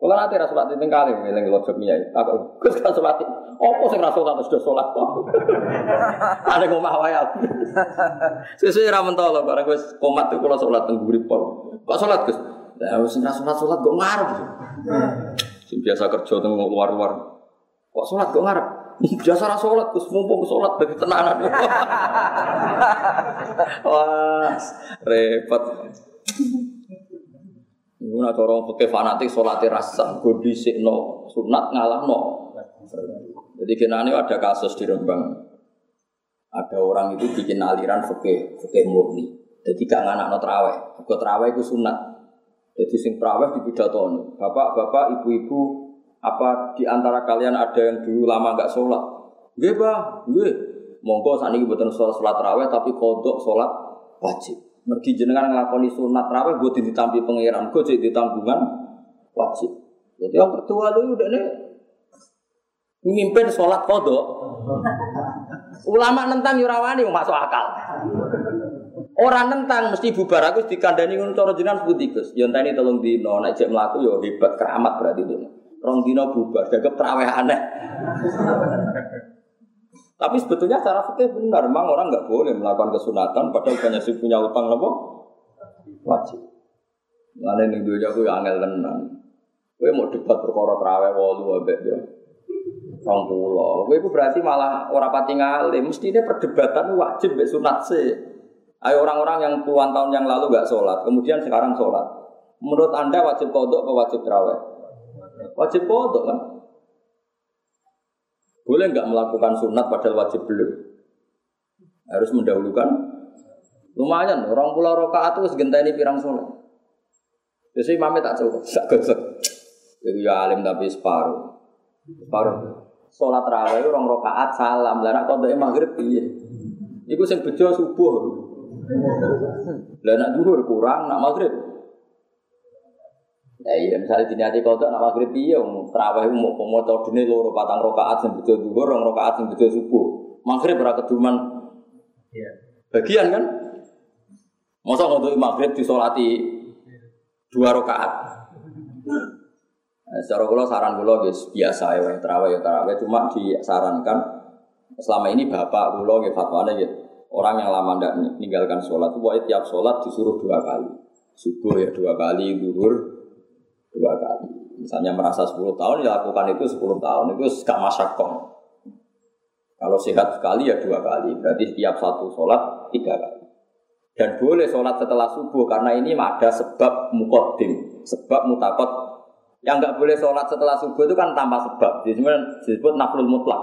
Kalau nanti rasa sholat itu kali, ngiling lojok kiai. Aku kus kan sholat itu. Apa sing rasa sholat sudah sholat kok? Ada ngomah wae aku. Sesuai ra mentolo barang wis komat tuh kalau sholat teng pol. Kok sholat Gus? Lah wis ora sholat sholat kok ngarep. Sing biasa kerja teng luar-luar. Kok sholat kok ngarep? Biasa ra sholat, Gus mumpung sholat bagi tenanan. Wah, repot. Iku nak orang pakai fanatik sholat rasa, gue no sunat ngalah no. Jadi kena ini ada kasus di Rembang. Ada orang itu bikin aliran fakih, fakih murni. Jadi gak no terawih. Kau terawih itu sunat. Jadi sing terawih di pidato Bapak-bapak, ibu-ibu, apa di antara kalian ada yang dulu lama gak sholat? Gue bah, gue. Monggo saat ini buatan sholat sholat terawih tapi kodok sholat wajib. Mergi jenengan ngelakoni sunat terawih gue ditampi pangeran, gue jadi ditanggungan wajib. Jadi yang kedua lu udah nih mimpin sholat kodok. Ulama nentang yurawani masuk akal. Orang nentang mesti bubar aku dikandani ngono cara jenengan putih Gus. Yo enteni tolong dino nek cek mlaku yo hebat keramat berarti itu. Rong dino bubar jaga terawih aneh. Tapi sebetulnya secara fikih benar, memang orang nggak boleh melakukan kesunatan padahal banyak sih punya utang apa? Wajib. Lalu ini dulu aku angel tenan. Gue mau debat perkara terawih walu abek yo. Rong pulau. Gue berarti malah orang pati. Mesti ini perdebatan wajib be sunat sih. Ayo orang-orang yang puluhan tahun yang lalu nggak sholat, kemudian sekarang sholat. Menurut anda wajib kodok atau wajib terawih? Wajib kodok kan? Boleh nggak melakukan sunat padahal wajib belum? Harus mendahulukan. Lumayan, orang pulau rokaat itu ini pirang sholat. Jadi mami tak coba, tak gosok. Itu ya alim tapi separuh. Separuh. Sholat terawih orang rokaat salam, lah nak kodoknya maghrib iya. Iku sing bejo subuh. Lah nak kurang, nak maghrib. Ya iya, misalnya dini hati kau nak maghrib iya, terawih mau pemotor dini loro patang rokaat sing betul duhur, rong rokaat sing betul subuh. Maghrib ora keduman. Iya. Bagian kan? Masa untuk maghrib disolati dua rokaat. Nah, secara kula saran kula guys biasa ya terawih ya terawih cuma disarankan selama ini bapak kula nggih fatwane gitu Orang yang lama tidak meninggalkan sholat itu tiap sholat disuruh dua kali. Subuh ya dua kali, duhur dua kali. Misalnya merasa 10 tahun ya lakukan itu 10 tahun itu gak masakom. Kalau sehat sekali ya dua kali, berarti setiap satu sholat tiga kali. Dan boleh sholat setelah subuh karena ini ada sebab mukodim, sebab mutakot. Yang nggak boleh sholat setelah subuh itu kan tanpa sebab, disebut naflul mutlak.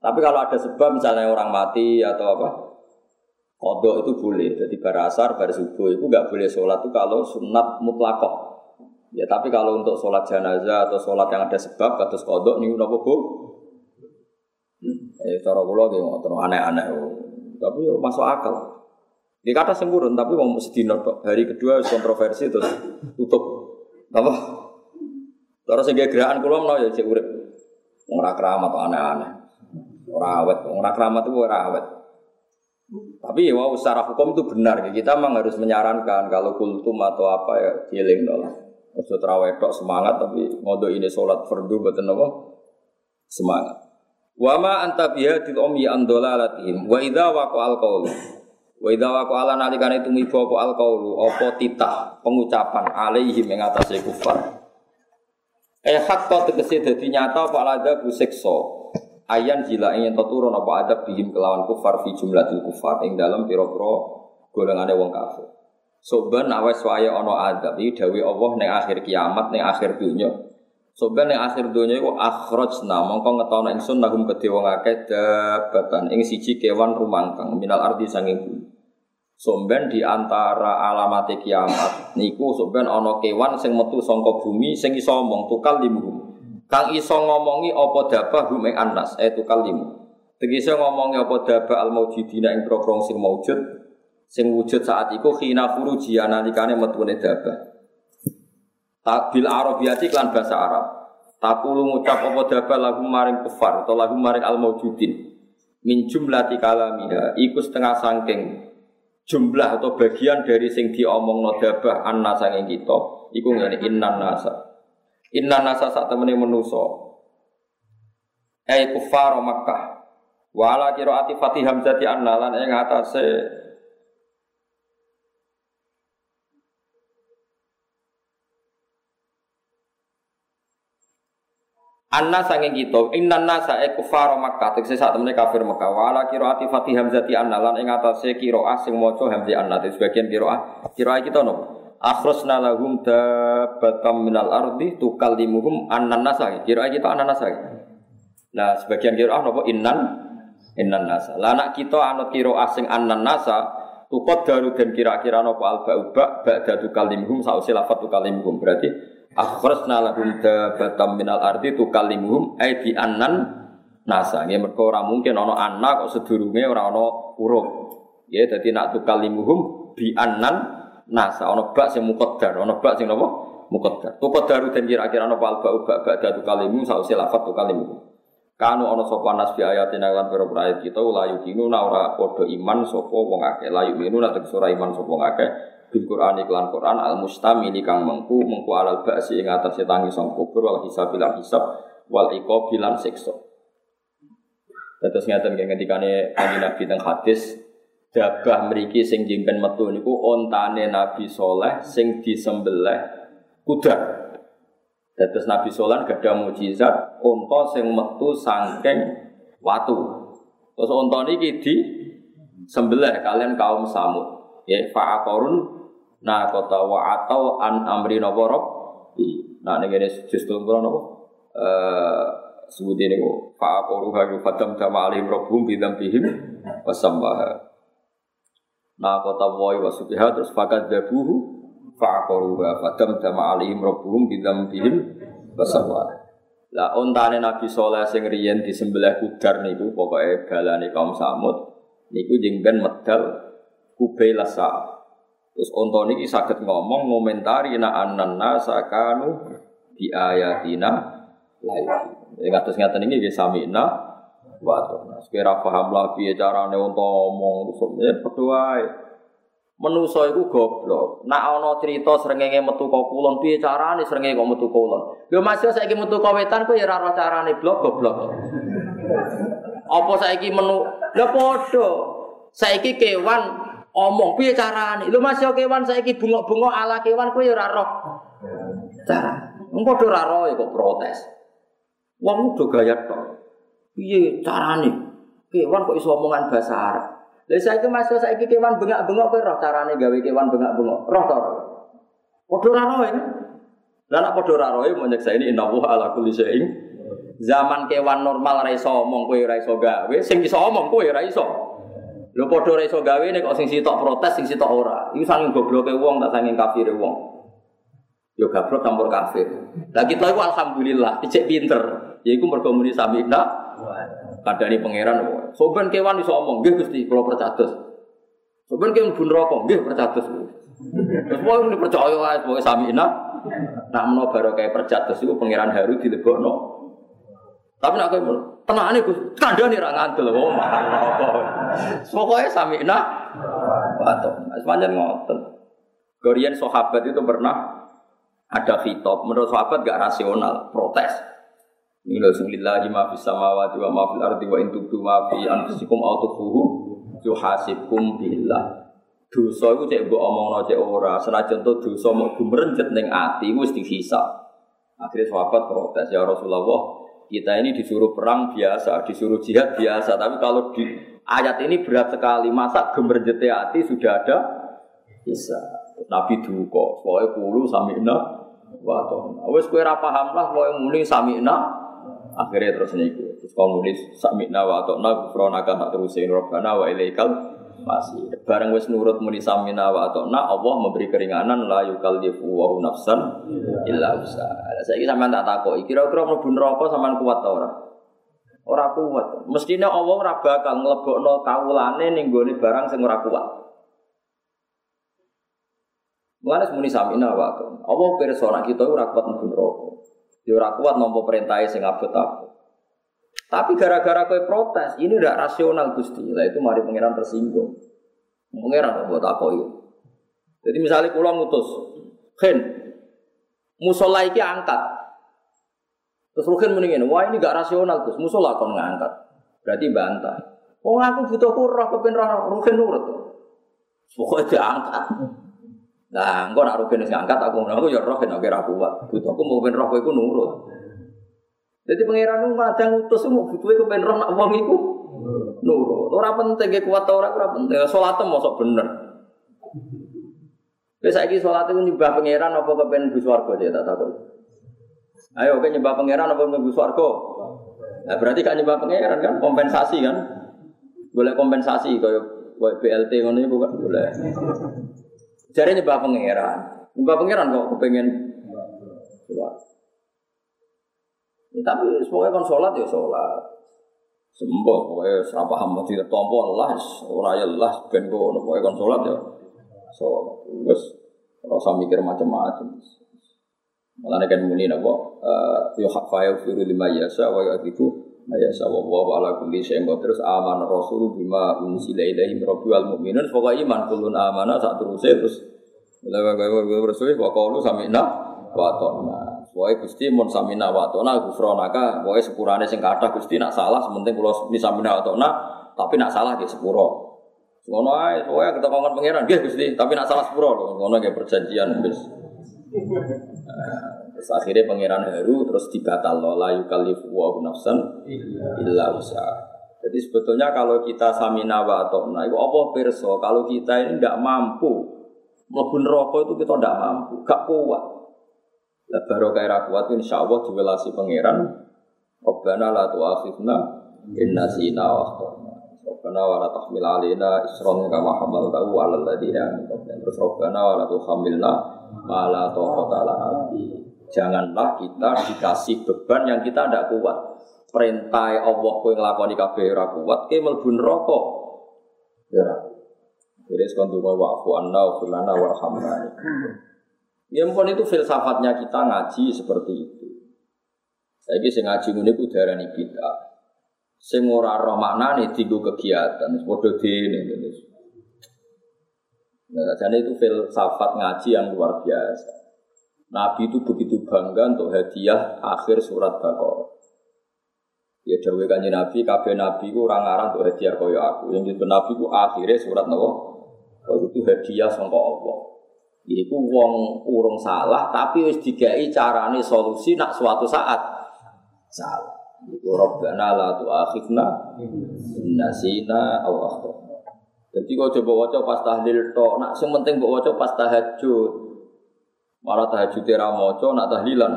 Tapi kalau ada sebab misalnya orang mati atau apa, Kodok itu boleh, jadi bar asar, bar subuh itu nggak boleh sholat itu kalau sunat mutlakoh. Ya tapi kalau untuk sholat jenazah atau sholat yang ada sebab, kata kodok ini udah bu. Eh, cara pulau gitu, terus aneh-aneh. Tapi ya masuk akal. Di kata sempurna, tapi mau sedino hari kedua kontroversi terus tutup. Apa? Terus sehingga gerakan kulo mau ya cek urip. Ora keramat aneh-aneh. Ora awet, ora keramat itu ora awet. Tapi ya wow, secara hukum itu benar. Kita memang harus menyarankan kalau kultum atau apa ya healing dong. Maksud terawih tok semangat tapi ngodo ini sholat fardu betul apa? Semangat. Wa ma anta biha til ummi an dolalatihim wa idza waqa al qaulu. Wa idza waqa ala nalikane tumiba apa al qaulu apa titah pengucapan alaihim ing atase kufar. Eh hakka tegese dadi nyata apa alada bu siksa ayan jila ingin turun apa adab bihim kelawan kufar fi jumlatil kufar ing dalam pira-pira golongane wong kafir. Soban awes waya ono adab iki dawuh Allah ning akhir kiamat ning akhir dunya. Soban ning akhir dunya iku akhrajna mongko ngetono ingsun lahum kedhe wong akeh dabatan ing siji kewan rumangkang minal ardi sanging bumi. Somben di antara alamat kiamat niku somben ana kewan sing metu saka bumi sing iso omong tukal limuhum. Kang iso ngomongi apa dabah hum anas itu kalim. Tegese ngomongi apa dabah al maujidina ing prokrong sing maujud sing wujud saat iku khina furuji nalikane metune dabah. Takbil Arabiyati klan bahasa Arab. Takulu ngucap apa dabah lagu maring kufar atau lagu maring al maujudin. Min jumlati kalamiha iku setengah sangking jumlah atau bagian dari sing diomongno dabah anna sanging kita iku ngene innan nasa Inna nasa sak temene menuso. Eh kufar Makkah. Wala ati Fatih Hamzati annalan ing atase Anna sanging kita, inna nasa e kufar Makkah, tegese sak temene kafir Makkah. Wala ati Fatih Hamzati annalan ing atase qiraah sing maca Hamzati anna, sebagian qiraah. Qiraah kita nopo? akhrajna lahum dabatam minal ardi tukallimuhum annan nasa. Kira kita annan nasa. Nah, sebagian kira napa innan innan nasa. Lah anak kita anut kira asing annan nasa tukot daru dan kira-kira nopo alba ubak ba'da tukalimhum sausi lafat tukalimhum berarti akhrajna lahum dabatam minal ardi tukalimhum ai bi annan nasa. Nggih mergo ora mungkin ana anak kok sedurunge ora ana huruf ya dadi nak tukalimhum bi annan nasa. Ana bak sing muqaddar ana bak sing napa? Muqaddar. Tuqaddaru dan kira-kira ana alba ubak ba'da tukalimhum sausi lafat tukalimhum Kanu ana sapa nas bi ayatina lan pira ayat kita la yukinu na ora padha iman sapa wong akeh. La yukinu na ora iman sapa wong akeh bil Qur'an iklan Qur'an al mustamili kang mengku mengku alal ba'si ing atase tangi sang kubur wal hisab bil hisab wal iqab bilan siksa. Terus ngaten nggih ngendikane kanjeng Nabi teng hadis dabah mriki sing jimpen metu niku ontane Nabi soleh sing disembelih kuda. Dados Nabi Solan gada mujizat unta sing metu saking watu. Terus unta niki di kalian kaum Samud. Ya fa'aqarun na kota wa atau an amri napa Nah ning kene justru napa? Eh sebut ini kok fa'aqaru ha fatam dama alaihim rabbuhum bi dzambihim wasambaha. Nah kota wa wa subha terus fakat dabuhu fa'aqaruha fadam dama alihim rabbuhum bidambihim basawa lah ontane Nabi Soleh sing riyen disembelih kudar niku pokoke balane kaum Samud niku jeng ben medal kubaila sa terus onto niki saged ngomong ngomentari na ananna sakanu di ayatina lain ya kados ngaten iki nggih samina wa ta'ala sekira paham lah piye carane onto ngomong ya padha Menuso iku goblok. Nak ana cerita srengenge metu kok kulon, piye carane srengenge kok metu kulon? Yo saiki metu kok wetan kok ya ora carane blok goblok. Apa saiki menu? Lah padha. Saiki kewan omong piye carane? Lho Mas yo kewan saiki bungok-bungok ala kewan ya ora roh. Cara. Wong padha ora roh kok protes. Wong udah gaya tok. Piye carane? Kewan kok iso omongan bahasa Arab? Lha saiki Mas saiki kewan bengak-bengok kowe roh carane gawe kewan bengak-bengok. Roh to. Padha ora roh ini. Lah nek padha ora roh mau nyeksa ini innahu ala kulli syai'in. Zaman kewan normal ora iso omong kowe ora iso gawe, sing iso omong kowe ora iso. Lho padha ora gawe nek kok sing sitok protes, sing sitok ora. Iku saking gobloke wong tak saking kafire wong. Yo gablok campur kafir. Lah kita iku alhamdulillah, dicek pinter. Yaiku mergo muni samina Kadani pangeran Soben kewan iso omong, nggih Gusti, kula percados. Soben kewan bun rokok, nggih percados. Terus ini percaya wae pokoke samina. Nak menawa baru kayak percados iku pangeran Haru dilebokno. Tapi nak kowe tenane Gus, kandhane ra ngandel wong Pokoke samina. Wato, sepanjang ngoten. Gorian sahabat itu pernah ada fitop, menurut sahabat gak rasional, protes. Inilah sulillahi ma fis samawati wa ma wa in tubdu ma fi anfusikum aw yuhasibkum billah. Dosa iku cek mbok omongno cek ora, senajan to dosa mau gumrencet ning ati wis dihisab. Akhirnya sahabat protes ya Rasulullah, kita ini disuruh perang biasa, disuruh jihad biasa, tapi kalau di ayat ini berat sekali, masa gemerjete hati sudah ada? Bisa. Nabi duka, soalnya kulu samina wa Wes kowe ora paham lah, kowe muni samina Akhirnya terus niku. Terus kalau nulis samina wa atokna gufronaka tak terusin robbana wa ilaikal masih. Bareng wis nurut muni samina wa atokna Allah memberi keringanan la yukallifu wa nafsan illa usaha. Saiki sampean tak takoki, kira-kira mlebu neraka sampean kuat ta ora? Ora kuat. Mestinya Allah ora bakal nglebokno kawulane ning gone barang sing ora kuat. Mulane muni samina wa. Allah pirsa nek kita ora kuat mlebu neraka. Ya ora kuat nampa perintahe sing. Tapi gara-gara kowe protes, ini udah rasional Gusti. Lah itu mari pangeran tersinggung. Pangeran buat apa itu? Jadi misalnya kula ngutus, "Hen, musola iki angkat." Terus Rukin mendingin, wah ini gak rasional Gus, musola kon ngangkat. Berarti bantah. Oh aku butuh kurang kepen roh Rukin nurut. Pokoknya diangkat. Nah, engko nak rugen ngangkat aku ngono aku ya roh nek ora kuat. Mau ben roh iku nurut. Jadi pangeran itu kadang ngutus mau butuhe kepen roh nak wong iku nurut. Ora penting ge kuat ora ora penting. Salat mosok bener. Wis saiki salat iku nyembah pangeran apa kepen bus warga ya tak takut. Ayo oke nyembah pangeran apa kepen bus warga? Nah berarti kan nyembah pangeran kan kompensasi kan? Boleh kompensasi kaya kayak BLT ngono iku kan boleh. Jare nyembah pangeran. Nyembah pangeran kok kepengen sholat. Ya, tapi pokoknya kan sholat ya sholat. Sembah pokoknya serah paham mesti tompo lah, ora ya lah ben kok pokoknya kan sholat ya. Sholat. Wes ora mikir macam-macam. Malah kan muni napa eh yo hak fa'il firu lima yasa wa yatiku yasa wa wa ala kulli syai'in terus aman rasul bima unsila ilaihi rabbi wal mu'minun pokoke iman kulun amana sak teruse terus lha wa rasul wa qalu sami'na wa ta'na Pokoknya Gusti mun samina wa ta'na gufronaka. Pokoknya sepurane sing kathah Gusti nak salah sementing kula ni samina wa ta'na tapi nak salah nggih sepuro. Ngono ae pokoke kita kongkon pangeran nggih Gusti tapi nak salah sepuro. Lho ngono nggih perjanjian wis. Terus akhirnya pangeran Heru terus dibatal loh la yukallifu wa nafsan illa usaha. Jadi sebetulnya kalau kita samina wa ta'na itu apa perso kalau kita ini tidak mampu mlebu neraka itu kita tidak mampu, gak kuat. Baru kaya kuat insya Allah diwelasi pangeran Rabbana la tu'akhidna in nasina wa akhtana. Rabbana wa la tahmil alaina isran kama hamaltahu 'alal ladzina min qablina. Terus Rabbana wa la tuhammilna ma la taqata lana Janganlah kita dikasih beban yang kita tidak kuat. Perintah Allah kowe nglakoni kabeh ora kuat, kowe mlebu neraka. Ya. Jadi sekontu wa wa'fu anna wa warhamna. Ya ampun itu filsafatnya kita ngaji seperti itu. Saya sing ngaji ngene ku darani kita. Sing ora roh maknane dienggo kegiatan, padha dene ngene. Nah, jadi itu filsafat ngaji yang luar biasa. Nabi itu begitu bangga untuk hadiah akhir surat Baqarah. Ya dawe kanji Nabi, kabeh Nabi ku orang arang untuk hadiah kaya aku. Yang itu Nabi ku akhirnya surat Nabi. Kalau itu hadiah sangka Allah. Iku wong urung salah tapi wis digai carane solusi nak suatu saat salah. Iku Rabbana la tu'akhidna nasina aw akhtana. Jadi kau coba waca pas tahlil tok, nak sing penting mbok waca pas tahajud. Malah tahajud ora maca nak tahlilan.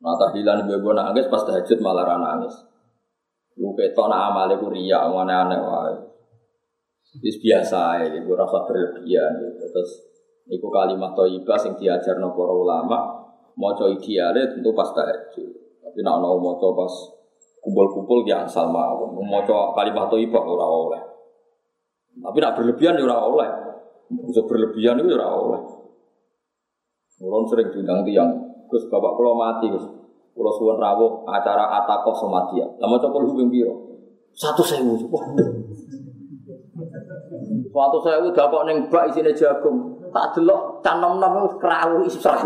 Nak tahlilan bebo nangis pas tahajud malah ra nangis. Lu ketok nak amale ku riya aneh-aneh wae. Wis biasa ya, ibu rasa berlebihan gitu. Terus iku kalimat thayyibah sing diajarno para ulama, maca ideale tentu pas tahajud. Tapi nak ana maca pas kumpul-kumpul ya asal mawon. Maca kalimat thayyibah ora oleh. Tapi nak berlebihan ya ora oleh. Bisa berlebihan itu ya ora oleh. Orang sering diundang tiang, Gus bapak kalau mati Gus, kalau suwon rawuh acara atakoh somatia, lama cokol hubung biro, satu sewu, suatu sewu dapat neng bak isinya jagung, tak delok canom nom kerawu isra,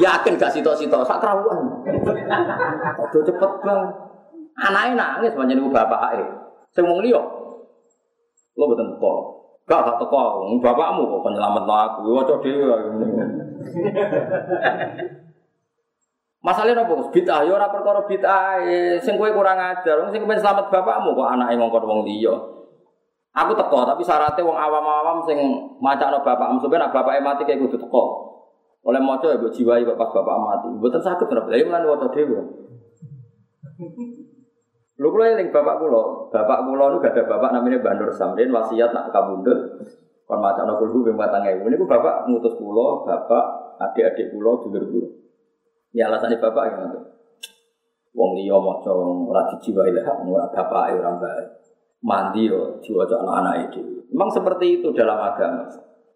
yakin gak sito sito, sak kerawuan, udah cepet bang, anaknya nangis banyak ibu bapak eh, saya mau ngeliok, lo betul kok. Gak gak teko, bapakmu kok penyelamat aku, waca dhewe. Masalahnya apa? Bid'ah. Ya ora perkara bid'ah, sing kowe kurang ajar, sing kepen selamat bapakmu kok anake ngongkon wong liya. Aku teko, tapi syaratnya wong awam-awam sing macakno bapakmu sampeyan bapake mati kayak kudu teko. Oleh maca ya mbok jiwai pas bapak mati. Mboten saged ora. Lah mulane waca dhewe. Lho kula eling bapak kula, bapak kula niku gak ada bapak namanya Mbah Nur Samrin wasiat nak kabundut kon macakno kulhu ping 4000. Niku bapak ngutus kula, bapak adik-adik kula dulur kula. Ya alasane bapak ngono. Wong liya maca ora dijiwai lah, ora bapake ora mbak. Mandi yo diwaca anak-anak itu. Memang seperti itu dalam agama.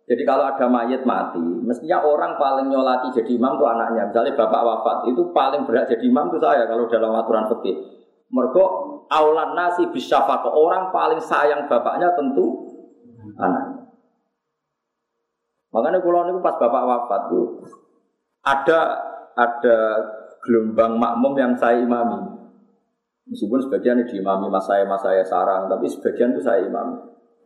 Jadi kalau ada mayat mati, mestinya orang paling nyolati jadi imam itu anaknya. Misalnya bapak wafat, itu paling berat jadi imam itu saya kalau dalam aturan fikih. Mergo aulan nasi ke orang paling sayang bapaknya tentu anaknya. Makanya kalau ini pas bapak wafat tuh ada ada gelombang makmum yang saya imami. Meskipun sebagian diimami mas saya, mas saya sarang, tapi sebagian itu saya imami.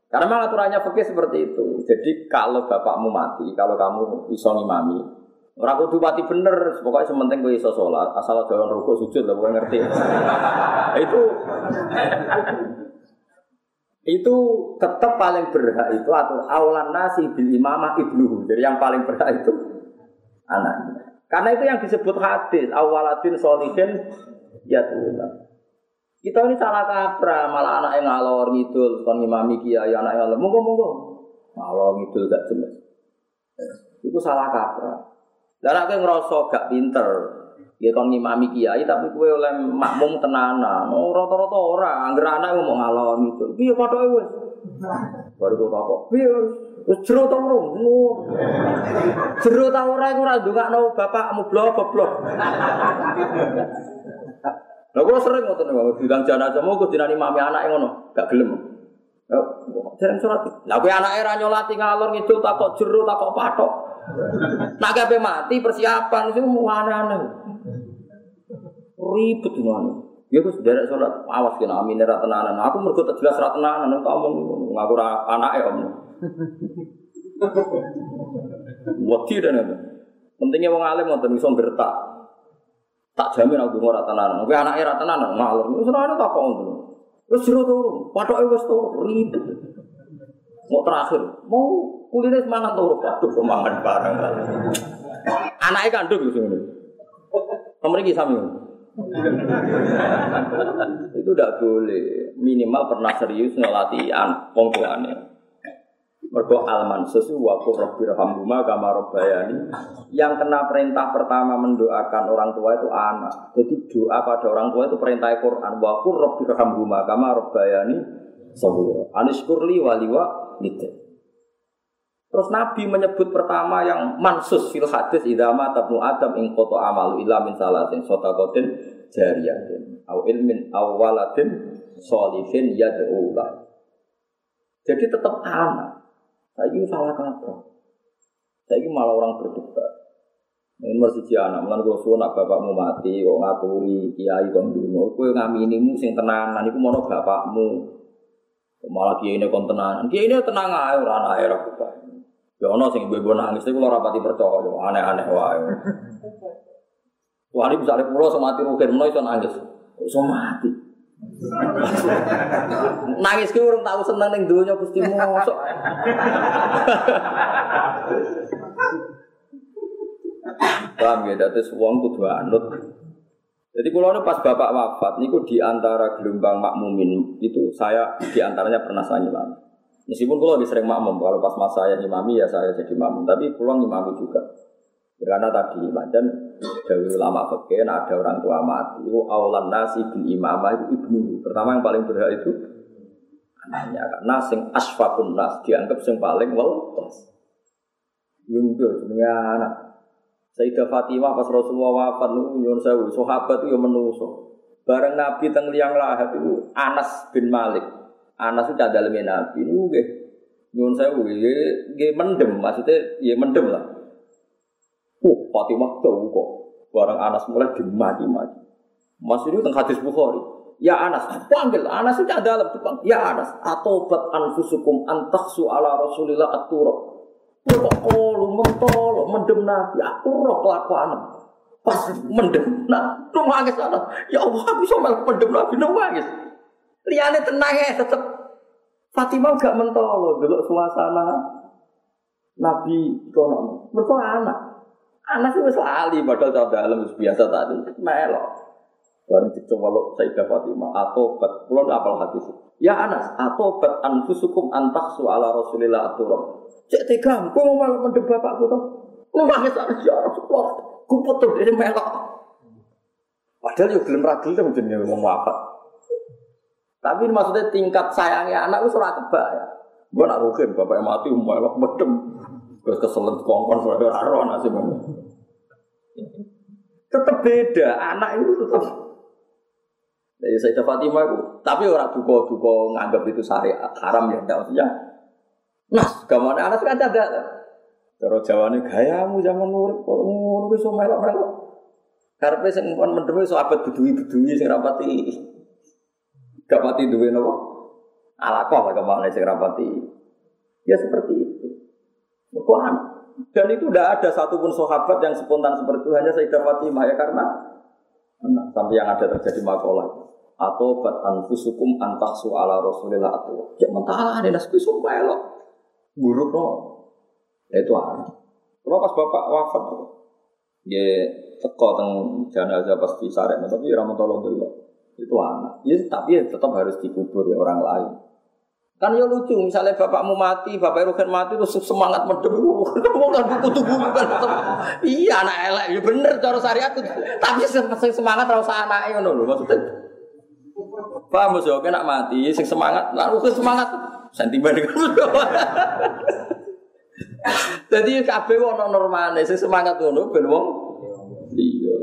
Karena memang aturannya fikih seperti itu. Jadi kalau bapakmu mati, kalau kamu iso imami, Ora kudu pati bener, pokoknya sementing kowe iso salat, asal jalan rukuk sujud lah kowe ngerti. itu itu tetap paling berhak itu atau awalan nasi bil imamah ibnu. Jadi yang paling berhak itu anaknya. Karena itu yang disebut hadis awaladin solihin ya Tuhan. Kita ini salah kaprah, malah anak yang ngalor ngidul, kon ngimami kiai anak yang ngalor, monggo monggo. Ngalor ngidul gak jelas. Itu salah kaprah. Dan aku ngerasa gak pinter, Ya kon ngimami kiai tapi kue oleh makmum tenanan. Oh rata-rata ora, angger anak ngomong ngalor gitu. Piye pathoke wis? Baru kok takok. Piye wis jero ta urung? Jero ta ora iku ora ndongakno bapakmu blok blok. Lah kula sering ngoten niku, bilang jenazah mau kok dinani mami anak ngono, gak gelem. Jarang sholat. Lah kowe anake ra nyolati ngalor ngidul takok jero takok patok. Nak gawe mati persiapan itu aneh-aneh. Ribet ngono. Ya wis derek salat awas kena amin ra tenanan. Aku mergo tak jelas ra tenanan tak omong ngaku ra anake om. Wedi dan itu. Pentingnya wong alim ngoten iso gertak. Tak jamin aku ora tenanan. Kowe anake ra tenanan ngalor. Wis ora tak kok ngono. Wis jero turun. Patoke wis turun ribet. Mau terakhir, mau kulitnya semangat turun. Aduh, semangat bareng. Anaknya kandung gitu. Pemerintah sami. itu tidak boleh. Minimal pernah serius ngelatihan wong. Mergo alman sesu wa rabbi rahmhuma kama rabbayani. Yang kena perintah pertama mendoakan orang tua itu anak. Jadi doa pada orang tua itu perintah Quran wa rabbi rahmhuma kama rabbayani sahura. Aniskurli waliwa gitu. Terus Nabi menyebut pertama yang mansus fil hadis idama tabnu adam ing koto amalu illa min salatin sotakotin jariyatin au ilmin au waladin solihin yad'ula. Jadi tetap anak. Saya ini salah kaprah. Saya ini malah orang berdebat. Ini masih anak, mulan gue suruh nak bapakmu mati, kok ngaturi kiai kon dulu, gue ngaminimu sing tenanan, iku mau bapakmu, malah kiai ini kon tenanan, kiai ini tenang aja, orang air aku Ya ono sing ibu nangis itu kalau rapati percaya, aneh-aneh wae. Wah, ini misalnya pulau sama mati rugen, mau iso nangis, iso mati. Nangis ki urung tahu seneng ning donya Gusti mosok. Paham ya, dadi wong kudu anut. Jadi kalau pas bapak wafat, niku di antara gelombang makmumin itu saya di antaranya pernah saya imam. Meskipun kalau lebih sering makmum, kalau pas masa saya imami ya saya jadi makmum, tapi pulang imami juga. Ya, karena tadi macam dari ulama fakir ada orang tua mati, itu awalan nasi bin imamah itu ibnu. Pertama yang paling berhak itu anaknya karena sing asfakun nas dianggap sing paling welas. Yung jenenge anak. Sayyidah Fatimah pas Rasulullah wafat niku nyuwun sewu, sahabat ya menuso. Bareng Nabi teng liang lahat itu Anas bin Malik. Anas itu daleme Nabi niku nggih nyuwun sewu nggih mendem maksudnya ya mendem lah. Oh, Fatimah kok. Barang Anas mulai dimaki-maki. Mas ini tentang hadis Bukhari. Ya Anas, panggil Anas itu dalam depan. Ya Anas, atobat anfusukum antaksu ala Rasulillah aturok. Kok kolu mentol, mendem nabi, aku roh kelakuan. Pas mendem, nah, nangis anak. Ya Allah, aku malah mendem nabi, nangis. Liane tenang ya, tetep. Fatimah gak mentol, dulu suasana Nabi kono. Mereka anak. Anak itu lali padahal tahu dalam biasa tadi melok. Barang dicoba lo Sayyidah atau bat pulau apal hadis. Ya Anas atau bat anfusukum antaksu ala Rasulillah aturah. Cek tega, gue mau malah mendem bapakku tuh. Lu nangis anak ya Rasulullah. Gue potong dari melok. Padahal yuk gelem ragil tuh jenenge mau wafat. Tapi maksudnya tingkat sayangnya anak itu surat ya. Gue nak rugen bapaknya mati melok mendem. Gue keselet kongkon surat raro nasib. Tetap beda, anak itu tetap Jadi Sayyidah Fatimah itu, tapi orang duko-duko nganggap itu syariat haram ya, enggak maksudnya. Nas, gamane anak kan ada. Cara jawane gayamu zaman urip kok ngono wis melok-melok. Karepe sing kon mendem iso abad bedui-bedui sing rapati. Gak pati duwe napa? Alaqah ke mana sing rapati. Ya seperti itu. Quran. Dan itu tidak ada satupun sahabat yang spontan seperti itu. Hanya Sayyidah Fatimah ya karena nah, sampai yang ada terjadi makalah atau bat anfusukum antaksu ala rasulillah atau ya mentala ada nasbi sumpah lo buruk no. Ya itu anak kalau pas bapak wafat ya teko teng jenazah pasti sarek tapi ramadhan dulu itu anak. Ya, tapi ya tetap harus dikubur ya orang lain. Kan ya lucu, misalnya bapakmu mati, bapak Rukin mati terus semangat mendem, kamu kan buku tubuh kan Iya anak elek, ya bener cara syariat. Tapi semangat rasa anak ngono lho maksudnya. Paham Mas, oke nak mati, sing semangat, lalu ke semangat sentimen Jadi kabeh ono normale, sing semangat ngono ben wong iya.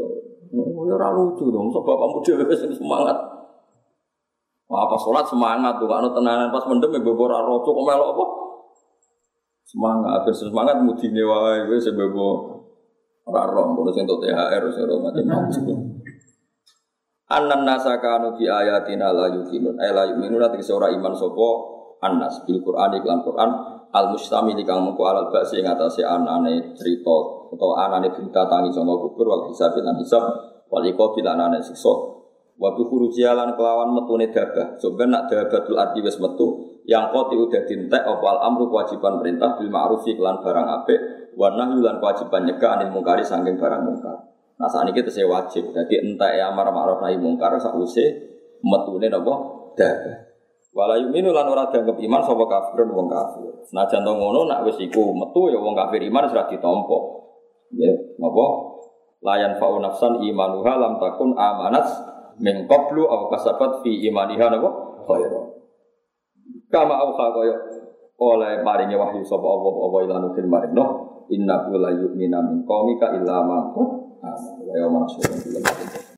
Oh, ora lucu dong, sebab bapakmu dhewe semangat. Wah, apa sholat semangat tuh, kalau tenanan. Pas mendem ya bebo roto kok melok apa? Semangat, habis semangat mudi wae gue sebebo raro, kalau sing THR sing macam-macam. Anan nasa kanu bi ayatina la yuqinun ay la yuqinun ati ora iman sapa? Annas bil Qur'an iklan Qur'an. Al mustamil kang mengko alal ba'si ing atase anane cerita utawa anane berita tangi sama kubur wal hisab lan hisab wal lan anane siksa Waktu huru jalan kelawan metune dabah. Sebenarnya nak dabatul arti wes metu yang koti udah dintek opal amru kewajiban perintah bil ma'rufi kelan barang apik wa nahyu lan kewajiban nyegah anil mungkari saking barang mungkar. Nah saat ini kita wajib. Jadi entah ya amar ma'ruf nahi mungkar sakwise metune napa dabah. Wala yuminu lan ora dianggap iman sapa kafir wong kafir. Senajan to ngono nak wis iku metu ya wong kafir iman sudah ditampa. Ya, napa? Layan fa'u nafsan imanuha lam takun amanat min qablu aw kasabat fi imaniha napa? Khaira kama au kaya oleh maringi wahyu sapa Allah apa ila nukin marino inna la yu'minu min qaumika illa man qad amana wa